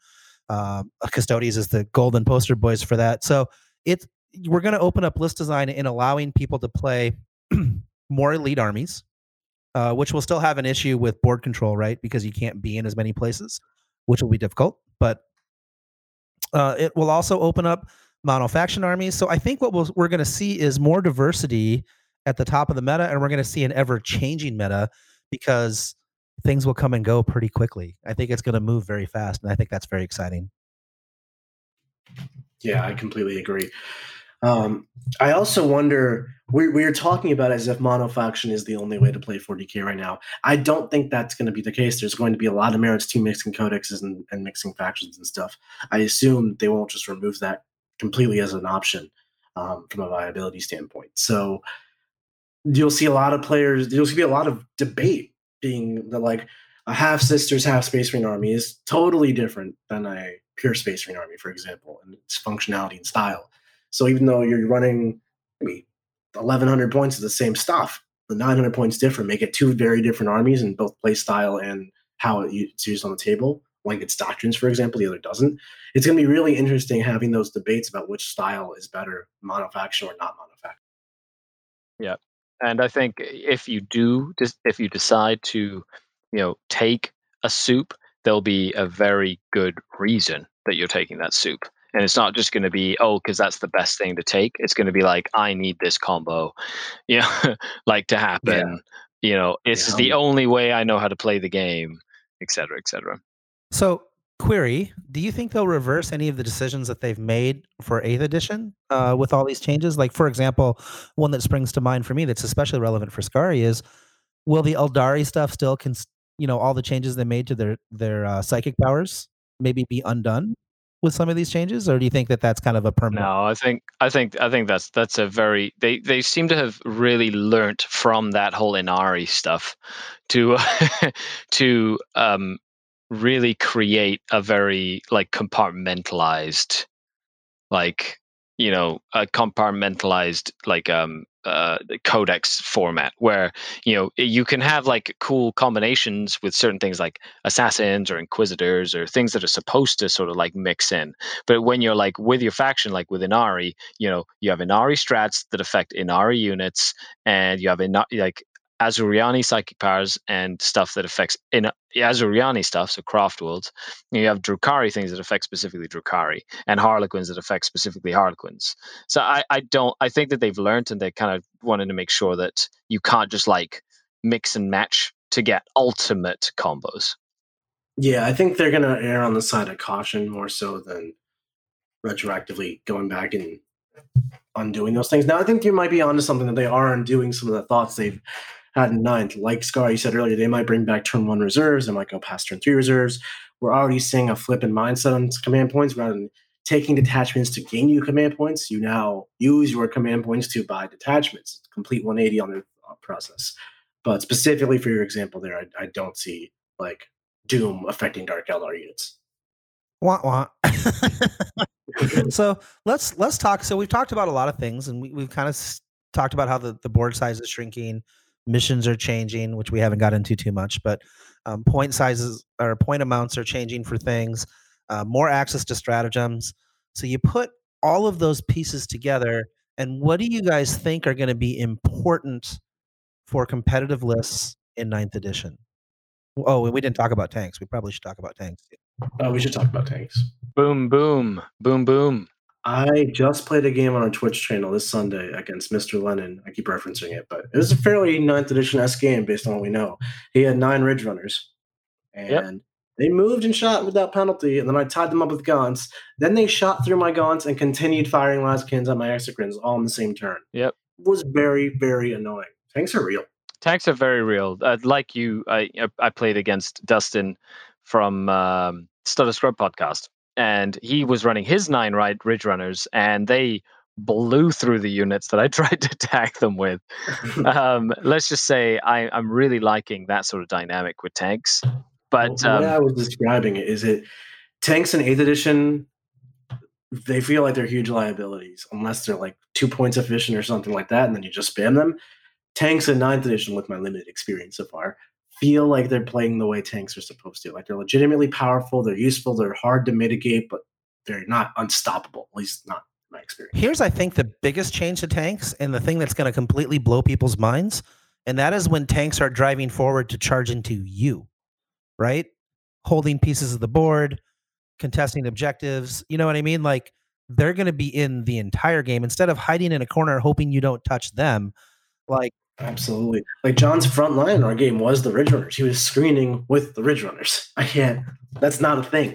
[SPEAKER 3] Um, Custodians is the golden poster boys for that. So it's we're going to open up list design in allowing people to play [CLEARS THROAT] more elite armies, uh, which will still have an issue with board control, right? Because you can't be in as many places, which will be difficult. But uh, it will also open up monofaction armies. So I think what we we are going to see is more diversity at the top of the meta, and we're going to see an ever changing meta because things will come and go pretty quickly. I think it's going to move very fast, and I think that's very exciting.
[SPEAKER 4] Yeah, I completely agree. Um, I also wonder we, we are talking about as if monofaction is the only way to play 40k right now. I don't think that's going to be the case. There's going to be a lot of merits to mixing codexes and, and mixing factions and stuff. I assume they won't just remove that completely as an option um, from a viability standpoint. So you'll see a lot of players. You'll see a lot of debate being the like a half sisters, half space marine army is totally different than a pure space marine army, for example, and its functionality and style. So even though you're running maybe 1100 points of the same stuff, the 900 points different make it two very different armies in both play style and how it's used on the table. One gets doctrines, for example, the other doesn't. It's going to be really interesting having those debates about which style is better, monofaction or not monofaction.
[SPEAKER 5] Yeah, and I think if you do, if you decide to, you know, take a soup, there'll be a very good reason that you're taking that soup. And it's not just going to be, oh, because that's the best thing to take. It's going to be like, I need this combo, [LAUGHS] you know, like to happen. Yeah. You know, it's yeah. the only way I know how to play the game, et cetera, et cetera.
[SPEAKER 3] So, query: Do you think they'll reverse any of the decisions that they've made for Eighth Edition uh, with all these changes? Like, for example, one that springs to mind for me that's especially relevant for Skari is: Will the Aeldari stuff still, cons- you know, all the changes they made to their their uh, psychic powers maybe be undone with some of these changes, or do you think that that's kind of a permanent?
[SPEAKER 5] No, I think I think I think that's that's a very they they seem to have really learnt from that whole Ynnari stuff to [LAUGHS] to um really create a very like compartmentalized like you know a compartmentalized like um uh codex format where you know you can have like cool combinations with certain things like assassins or inquisitors or things that are supposed to sort of like mix in. But when you're like with your faction like with Ynnari you know you have Ynnari strats that affect Ynnari units and you have in, like Asuryani psychic powers and stuff that affects in Asuryani stuff, so craft worlds. You have Drukhari things that affect specifically Drukhari, and Harlequins that affect specifically Harlequins. So I, I don't I think that they've learned and they kind of wanted to make sure that you can't just like mix and match to get ultimate combos.
[SPEAKER 4] Yeah, I think they're gonna err on the side of caution more so than retroactively going back and undoing those things. Now I think you might be onto something that they are undoing some of the thoughts they've had in ninth. Like Scar, you said earlier, they might bring back turn one reserves. They might go past turn three reserves. We're already seeing a flip in mindset on command points rather than taking detachments to gain you command points. You now use your command points to buy detachments. Complete 180 on the uh, process. But specifically for your example there, I, I don't see like Doom affecting Dark Eldar units.
[SPEAKER 3] Wah, wah. [LAUGHS] so let's let's talk. So we've talked about a lot of things, and we, we've kind of talked about how the, the board size is shrinking missions are changing, which we haven't got into too much, but um, point sizes or point amounts are changing for things, uh, more access to stratagems. So you put all of those pieces together, and what do you guys think are going to be important for competitive lists in ninth edition? Oh, we didn't talk about tanks. We probably should talk about tanks.
[SPEAKER 4] Uh, we should talk about tanks.
[SPEAKER 5] Boom, boom, boom, boom.
[SPEAKER 4] I just played a game on our Twitch channel this Sunday against Mr. Lennon. I keep referencing it, but it was a fairly 9th edition S game based on what we know. He had nine Ridge Runners, and
[SPEAKER 5] Yep.
[SPEAKER 4] they moved and shot without penalty, and then I tied them up with gaunts. Then they shot through my gaunts and continued firing lascannons at my Exocrines all in the same turn.
[SPEAKER 5] Yep.
[SPEAKER 4] It was very, very annoying. Tanks are real.
[SPEAKER 5] Tanks are very real. Uh, like you, I I played against Dustin from um, Stutter Scrub podcast, and he was running his nine right Ridge Runners, and they blew through the units that I [LAUGHS] tried to attack them with. [LAUGHS] Um, let's just say I, I'm really liking that sort of dynamic with tanks. But
[SPEAKER 4] the way
[SPEAKER 5] um,
[SPEAKER 4] I was describing it is it tanks in eighth edition, they feel like they're huge liabilities unless they're like two points efficient or something like that, and then you just spam them. Tanks in ninth edition, with my limited experience so far, feel like they're playing the way tanks are supposed to. Like they're legitimately powerful, they're useful, they're hard to mitigate, but they're not unstoppable. At least not my experience.
[SPEAKER 3] Here's, I think, the biggest change to tanks and the thing that's going to completely blow people's minds. And that is when tanks are driving forward to charge into you, right? Holding pieces of the board, contesting objectives. You know what I mean? Like they're going to be in the entire game instead of hiding in a corner hoping you don't touch them. Like,
[SPEAKER 4] Absolutely. Like John's front line in our game was the Ridge Runners. He was screening with the Ridge Runners. [LAUGHS] I can't. That's not a thing.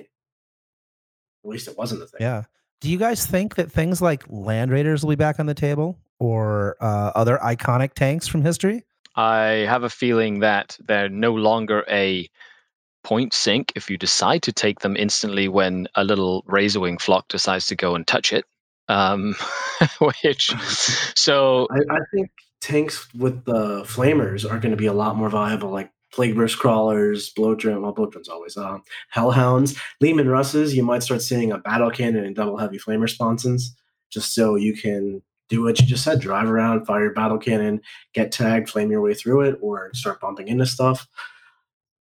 [SPEAKER 4] At least it wasn't a thing.
[SPEAKER 3] yeah. Do you guys think that things like Land Raiders will be back on the table or uh, other iconic tanks from history?
[SPEAKER 5] I have a feeling that they're no longer a point sink if you decide to take them instantly when a little Razorwing flock decides to go and touch it. Um, [LAUGHS] which, [LAUGHS] so
[SPEAKER 4] I, I think tanks with the flamers are going to be a lot more viable, like plague burst crawlers, bloat drone. Well, bloat drone's always um, hellhounds, Leman Russes. You might start seeing a battle cannon and double heavy flamer sponsons, just so you can do what you just said: drive around, fire your battle cannon, get tagged, flame your way through it, or start bumping into stuff.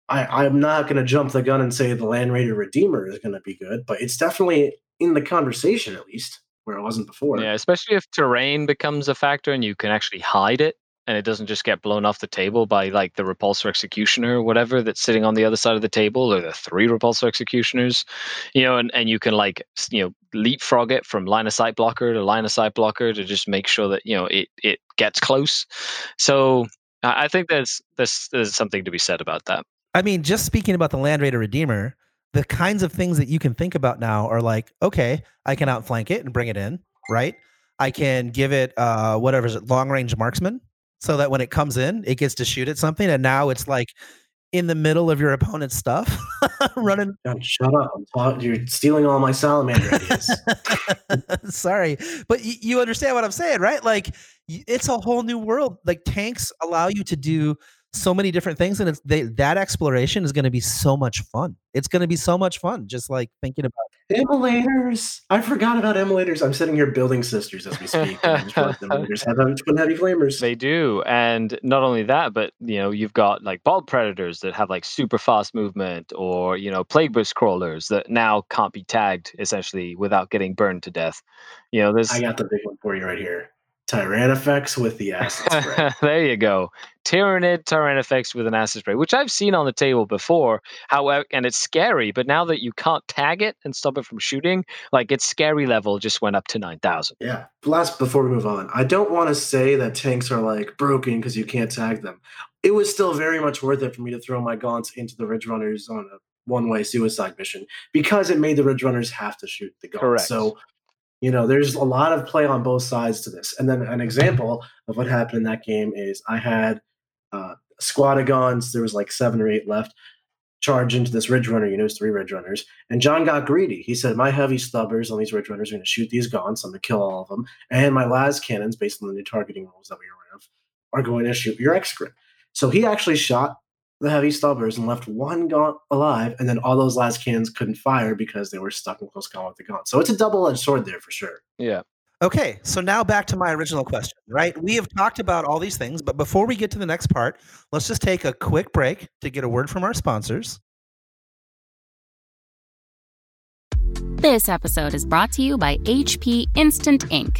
[SPEAKER 4] I, I'm not going to jump the gun and say the Land Raider Redeemer is going to be good, but it's definitely in the conversation at least where it wasn't before.
[SPEAKER 5] yeah, especially if terrain becomes a factor and you can actually hide it and it doesn't just get blown off the table by like the repulsor executioner or whatever that's sitting on the other side of the table or the three repulsor executioners you know and, and you can like you know leapfrog it from line of sight blocker to line of sight blocker to just make sure that you know it it gets close so i I think there's there's there's something to be said about that
[SPEAKER 3] I mean, just speaking about the Land Raider Redeemer, the kinds of things that you can think about now are like, okay, I can outflank it and bring it in, right? I can give it uh whatever is it, long range marksman, so that when it comes in, it gets to shoot at something, and now it's like in the middle of your opponent's stuff, [LAUGHS] running.
[SPEAKER 4] Shut up! Talking. You're stealing all my salamander ideas. [LAUGHS]
[SPEAKER 3] Sorry, but y- you understand what I'm saying, right? Like it's a whole new world. Like tanks allow you to do so many different things, and it's they, that exploration is going to be so much fun. It's going to be so much fun, just like thinking about.
[SPEAKER 4] immolators I forgot about immolators I'm sitting here building sisters as we speak. and I just realized [LAUGHS] immolators have heavy- twin heavy flamers.
[SPEAKER 5] They do, and not only that, but you know you've got like Baal predators that have like super fast movement, or you know plague burst crawlers that now can't be tagged essentially without getting burned to death. You know, there's
[SPEAKER 4] I got the big one for you right here. Tyrannofex with the [LAUGHS] acid spray.
[SPEAKER 5] there you go, Tyranid Tyrannofex with an acid spray, which I've seen on the table before. However, and it's scary, but now that you can't tag it and stop it from shooting, like its scary level just went up to nine thousand.
[SPEAKER 4] yeah. Last before we move on, I don't want to say that tanks are like broken because you can't tag them. It was still very much worth it for me to throw my gaunts into the Ridge Runners on a one-way suicide mission because it made the Ridge Runners have to shoot the gaunts.
[SPEAKER 5] Correct.
[SPEAKER 4] So you know, there's a lot of play on both sides to this. And then an example of what happened in that game is I had uh, a squad of gaunts. There was like seven or eight left. Charge into this Ridge Runner. You know, it's three Ridge Runners. And John got greedy. He said, "My heavy stubbers on these Ridge Runners are going to shoot these gaunts. I'm going to kill all of them. And my lascannons, based on the new targeting rules that we were aware of, are going to shoot your Exocrine." So he actually shot the heavy stubbers and left one gaunt alive, and then all those lascannons couldn't fire because they were stuck in close combat with the gaunt. So it's a double-edged sword there for sure.
[SPEAKER 5] Yeah.
[SPEAKER 3] Okay, so now back to my original question, right? We have talked about all these things, but before we get to the next part, let's just take a quick break to get a word from our sponsors.
[SPEAKER 2] This episode is brought to you by HP Instant Ink.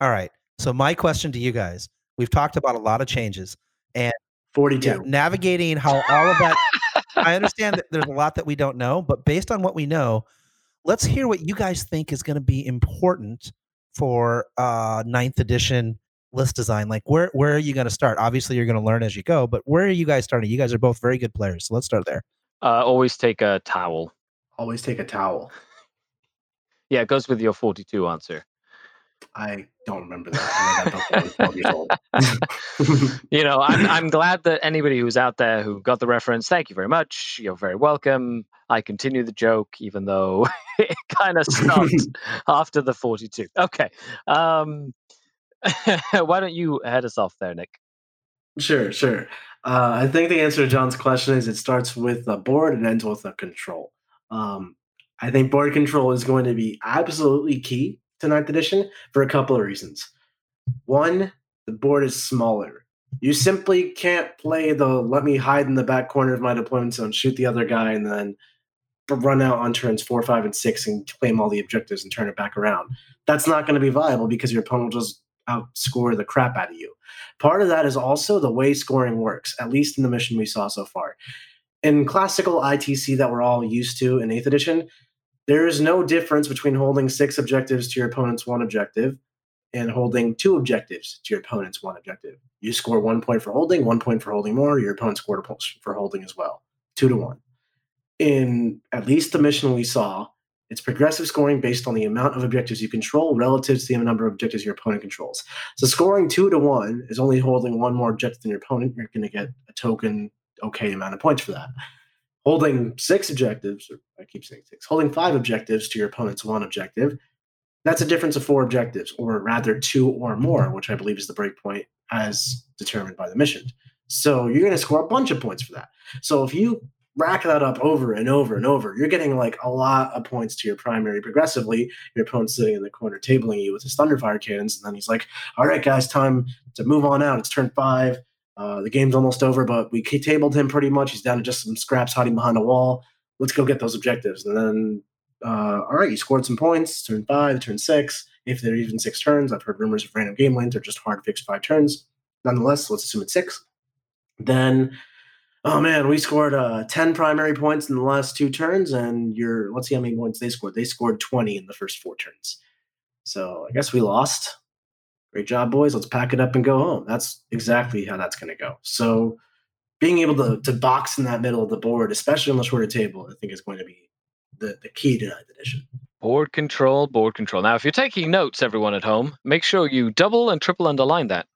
[SPEAKER 3] All right. So my question to you guys, we've talked about a lot of changes and
[SPEAKER 4] 42.
[SPEAKER 3] yeah, navigating how all of that [LAUGHS] I understand that there's a lot that we don't know, but based on what we know, let's hear what you guys think is going to be important for uh ninth edition list design. Like where where are you going to start? Obviously you're going to learn as you go, but where are you guys starting? You guys are both very good players. So let's start there.
[SPEAKER 5] Uh, always take a towel.
[SPEAKER 4] Always take a towel. [LAUGHS]
[SPEAKER 5] Yeah, it goes with your 42 answer.
[SPEAKER 4] I don't remember that. I read that book when I was 12 [LAUGHS]
[SPEAKER 5] you know, I'm I'm glad that anybody who's out there who got the reference, thank you very much. You're very welcome. I continue the joke, even though [LAUGHS] it kind of stopped [LAUGHS] after the 42. Okay. Um, why don't you head us off there, Nick?
[SPEAKER 4] Sure, sure. Uh, I think the answer to John's question is it starts with a board and ends with a control. Um, I think board control is going to be absolutely key to ninth edition for a couple of reasons. One, the board is smaller. You simply can't play the let me hide in the back corner of my deployment zone, shoot the other guy, and then run out on turns four, five, and six and claim all the objectives and turn it back around. That's not going to be viable because your opponent will just outscore the crap out of you. Part of that is also the way scoring works, at least in the mission we saw so far. In classical ITC that we're all used to in 8th edition, there is no difference between holding six objectives to your opponent's one objective and holding two objectives to your opponent's one objective. You score one point for holding, one point for holding more, your opponent scored a point for holding as well. Two to one. In at least the mission we saw, it's progressive scoring based on the amount of objectives you control relative to the number of objectives your opponent controls. So scoring two to one is only holding one more objective than your opponent. You're going to get a token okay amount of points for that. Holding six objectives, or I keep saying six, holding five objectives to your opponent's one objective, that's a difference of four objectives, or rather two or more, which I believe is the breakpoint as determined by the mission. So you're going to score a bunch of points for that. So if you rack that up over and over and over, you're getting like a lot of points to your primary progressively. Your opponent's sitting in the corner tabling you with his Thunderfire cannons, and then he's like, "All right, guys, time to move on out. It's turn five. Uh, the game's almost over, but we tabled him pretty much. He's down to just some scraps hiding behind a wall. Let's go get those objectives." And then, uh, all right, you scored some points. Turn five, turn six. If they're even six turns, I've heard rumors of random game length are just hard fixed five turns. Nonetheless, let's assume it's six. Then oh man, we scored uh, 10 primary points in the last two turns, and you're let's see how many points they scored. They scored 20 in the first four turns. So I guess we lost. Great job, boys. Let's pack it up and go home. That's exactly how that's going to go. So being able to, to box in that middle of the board, especially on the shorter table, I think is going to be the, the key to that edition.
[SPEAKER 5] Board control, board control. Now, if you're taking notes, everyone at home, make sure you double and triple underline that.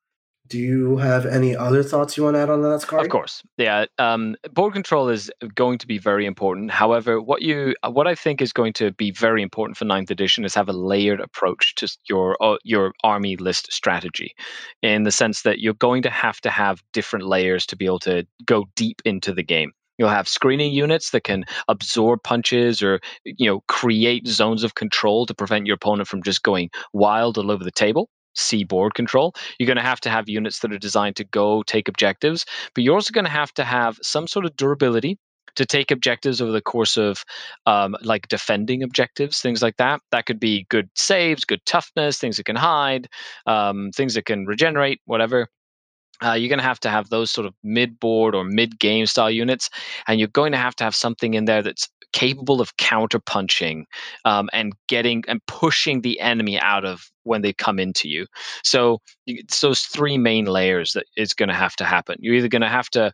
[SPEAKER 4] Do you have any other thoughts you want to add on that, Scott?
[SPEAKER 5] Of course, yeah. Um, board control is going to be very important. However, what you what I think is going to be very important for ninth edition is have a layered approach to your uh, your army list strategy, in the sense that you're going to have to have different layers to be able to go deep into the game. You'll have screening units that can absorb punches or you know create zones of control to prevent your opponent from just going wild all over the table see board control. You're going to have to have units that are designed to go take objectives, but you're also going to have to have some sort of durability to take objectives over the course of um, like defending objectives, things like that. That could be good saves, good toughness, things that can hide, um, things that can regenerate, whatever. Uh, you're going to have to have those sort of mid board or mid game style units, and you're going to have to have something in there that's capable of counter punching um, and getting and pushing the enemy out of when they come into you. So it's those three main layers that is going to have to happen. You're either going to have to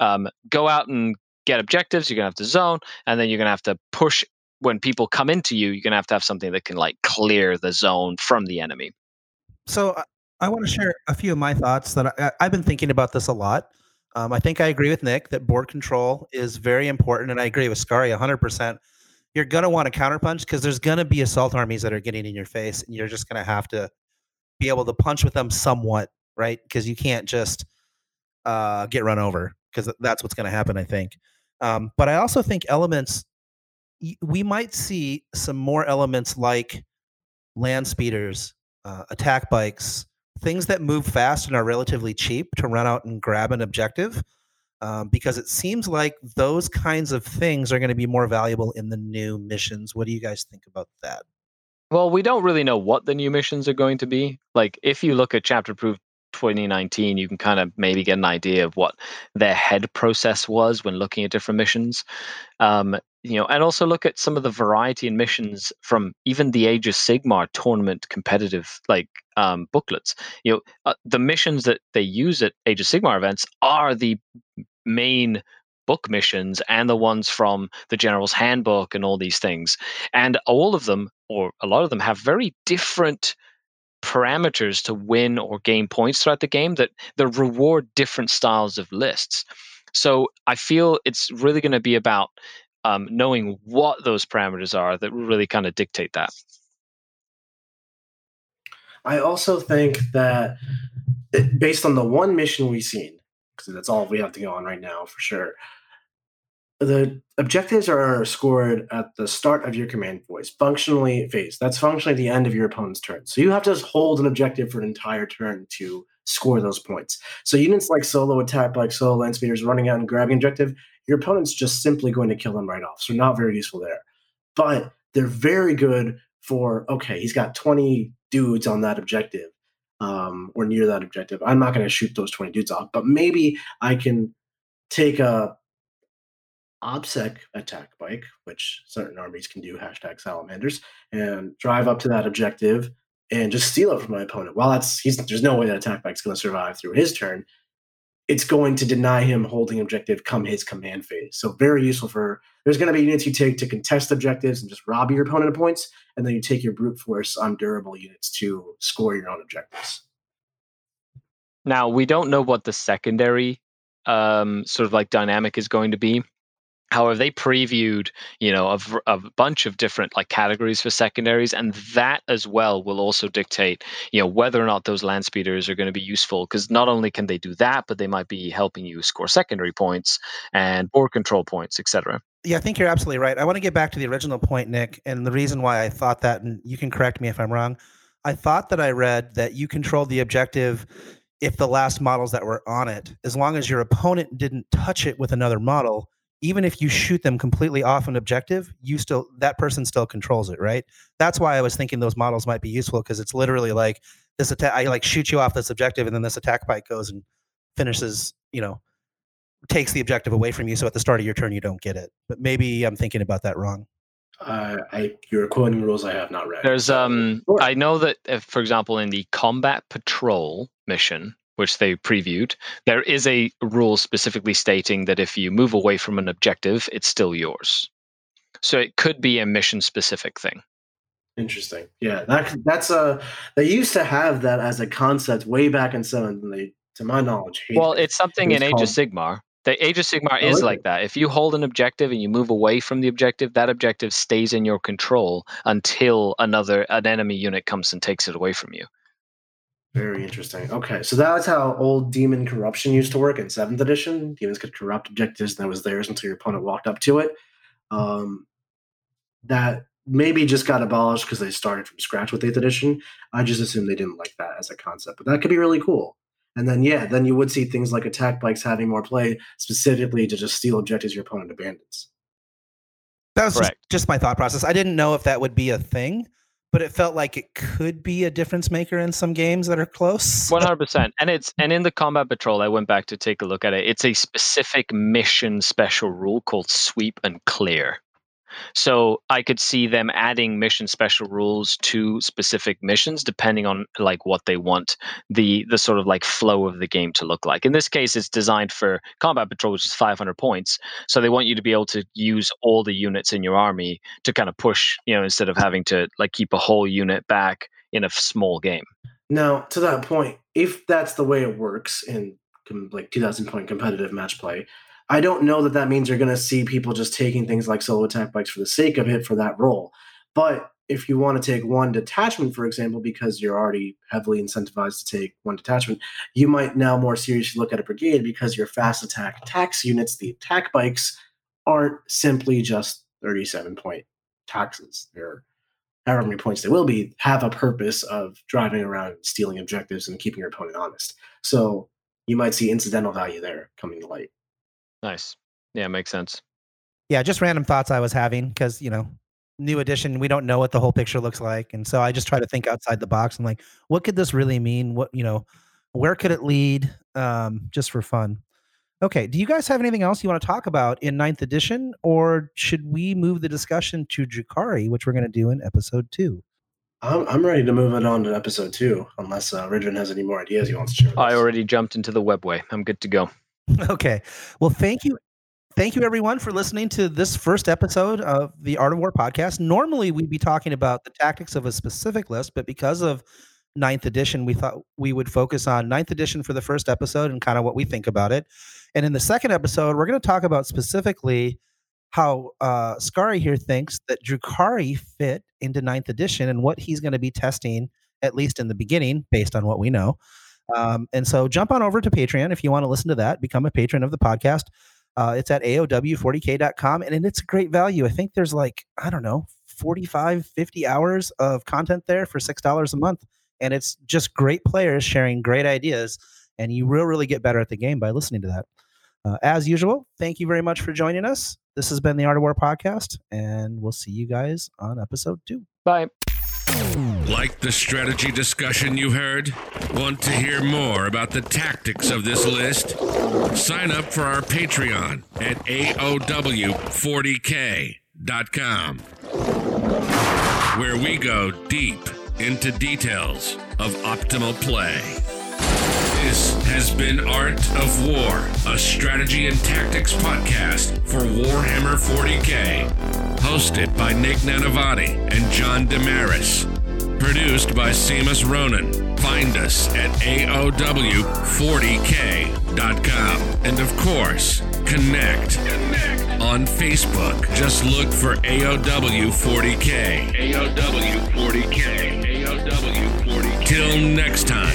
[SPEAKER 5] um, go out and get objectives. You're going to have to zone, and then you're going to have to push when people come into you. You're going to have to have something that can like clear the zone from the enemy.
[SPEAKER 3] So I, want to share a few of my thoughts that I, I've been thinking about this a lot. Um, I think I agree with Nick that board control is very important, and I agree with Skari 100%. You're going to want to counterpunch because there's going to be assault armies that are getting in your face, and you're just going to have to be able to punch with them somewhat, right? Because you can't just uh, get run over because that's what's going to happen, I think. Um, but I also think elements we might see some more elements like land speeders, uh, attack bikes, things that move fast and are relatively cheap to run out and grab an objective. Um, because it seems like those kinds of things are going to be more valuable in the new missions. What do you guys think about that?
[SPEAKER 5] Well, we don't really know what the new missions are going to be. Like, if you look at Chapter Approved 2019, you can kind of maybe get an idea of what their head process was when looking at different missions. Um, you know, and also look at some of the variety in missions from even the Age of Sigmar tournament competitive like um, booklets. You know, uh, the missions that they use at Age of Sigmar events are the main book missions and the ones from the General's Handbook and all these things, and all of them, or a lot of them, have very different parameters to win or gain points throughout the game that that reward different styles of lists. So I feel it's really going to be about um, knowing what those parameters are that really kind of dictate that.
[SPEAKER 4] I also think that based on the one mission we've seen, because that's all we have to go on right now for sure, the objectives are scored at the start of your command phase, functionally phase. That's functionally the end of your opponent's turn. So you have to just hold an objective for an entire turn to score those points. So units like solo attack, like solo land speeders running out and grabbing objective, your opponent's just simply going to kill them right off. So not very useful there. But they're very good for okay, he's got 20 dudes on that objective. Um, or near that objective. I'm not going to shoot those 20 dudes off, but maybe I can take a OBSEC attack bike, which certain armies can do, hashtag salamanders, and drive up to that objective and just steal it from my opponent. While that's he's there's no way that attack bike's going to survive through his turn. It's going to deny him holding objective come his command phase. So very useful for there's going to be units you take to contest objectives and just rob your opponent of points, and then you take your brute force on durable units to score your own objectives.
[SPEAKER 5] Now we don't know what the secondary um, sort of like dynamic is going to be. However, they previewed, you know, a, a, bunch of different like categories for secondaries, and that as well will also dictate, you know, whether or not those land speeders are going to be useful. Because not only can they do that, but they might be helping you score secondary points and board control points, etc.
[SPEAKER 3] Yeah, I think you're absolutely right. I want to get back to the original point, Nick, and the reason why I thought that, and you can correct me if I'm wrong. I thought that I read that you controlled the objective if the last models that were on it, as long as your opponent didn't touch it with another model even if you shoot them completely off an objective, you still that person still controls it, right? That's why I was thinking those models might be useful because it's literally like this attack. I like shoot you off this objective, and then this attack bike goes and finishes. You know, takes the objective away from you. So at the start of your turn, you don't get it. But maybe I'm thinking about that wrong.
[SPEAKER 4] Uh, I you're quoting rules I have not read.
[SPEAKER 5] There's um sure. I know that if, for example in the combat patrol mission which they previewed, there is a rule specifically stating that if you move away from an objective, it's still yours. So it could be a mission specific thing.
[SPEAKER 4] Interesting. Yeah, that that's a they used to have that as a concept way back in seventh, and they, to my knowledge,
[SPEAKER 5] well, it's something it in called... Age of Sigmar. The Age of Sigmar oh, is like that. If you hold an objective and you move away from the objective, that objective stays in your control until another an enemy unit comes and takes it away from you.
[SPEAKER 4] Very interesting. Okay, so that's how old demon corruption used to work in seventh edition. Demons could corrupt objectives, and that was theirs until your opponent walked up to it. Um, that maybe just got abolished because they started from scratch with eighth edition. I just assume they didn't like that as a concept, but that could be really cool. And then yeah, then you would see things like attack bikes having more play specifically to just steal objectives your opponent abandons.
[SPEAKER 3] That was just, just my thought process. I didn't know if that would be a thing but it felt like it could be a difference maker in some games that are close.
[SPEAKER 5] One hundred percent, and it's and in the combat patrol, I went back to take a look at it. It's a specific mission special rule called sweep and clear. So I could see them adding mission special rules to specific missions depending on like what they want the the sort of like flow of the game to look like. In this case, it's designed for combat patrol, which is 500 points. So they want you to be able to use all the units in your army to kind of push, you know, instead of having to like keep a whole unit back in a small game.
[SPEAKER 4] Now, to that point, if that's the way it works in like 2000 point competitive match play, I don't know that that means you're going to see people just taking things like solo attack bikes for the sake of it for that role. But if you want to take one detachment, for example, because you're already heavily incentivized to take one detachment, you might now more seriously look at a brigade because your fast attack tax units, the attack bikes, aren't simply just 37 point taxes. They're however many points they will be, have a purpose of driving around, stealing objectives, and keeping your opponent honest. So you might see incidental value there coming to light.
[SPEAKER 5] Nice. Yeah, makes sense.
[SPEAKER 3] Yeah, just random thoughts I was having because you know, new edition, we don't know what the whole picture looks like, and so I just try to think outside the box. I'm like, what could this really mean? What you know, where could it lead? Um, just for fun. Okay. Do you guys have anything else you want to talk about in ninth edition, or should we move the discussion to Drukhari, which we're going to do in episode two?
[SPEAKER 4] I'm, I'm ready to move it on to episode two, unless uh, Ridgeon has any more ideas he wants to share. with
[SPEAKER 5] I
[SPEAKER 4] us.
[SPEAKER 5] already jumped into the webway. I'm good to go.
[SPEAKER 3] Okay. Well, thank you. Thank you, everyone, for listening to this first episode of the Art of War podcast. Normally, we'd be talking about the tactics of a specific list, but because of ninth edition, we thought we would focus on ninth edition for the first episode and kind of what we think about it. And in the second episode, we're going to talk about specifically how uh, Skari here thinks that Drukhari fit into ninth edition and what he's going to be testing, at least in the beginning, based on what we know. Um, and so jump on over to Patreon if you want to listen to that, become a patron of the podcast. Uh, it's at AOW40k.com and it's a great value. I think there's like, I don't know, 45, 50 hours of content there for $6 a month. And it's just great players sharing great ideas. And you will really get better at the game by listening to that. Uh, as usual, thank you very much for joining us. This has been the Art of War podcast, and we'll see you guys on episode two.
[SPEAKER 5] Bye.
[SPEAKER 1] Like the strategy discussion you heard? Want to hear more about the tactics of this list? Sign up for our Patreon at AOW40k.com, where we go deep into details of optimal play. This has been Art of War, a strategy and tactics podcast for Warhammer 40k, hosted by Nick Nanavati and John Damaris. Produced by Seamus Ronan. Find us at AOW40k.com. And of course, connect. On Facebook, just look for AOW40k. AOW40k. AOW40k. Till next time.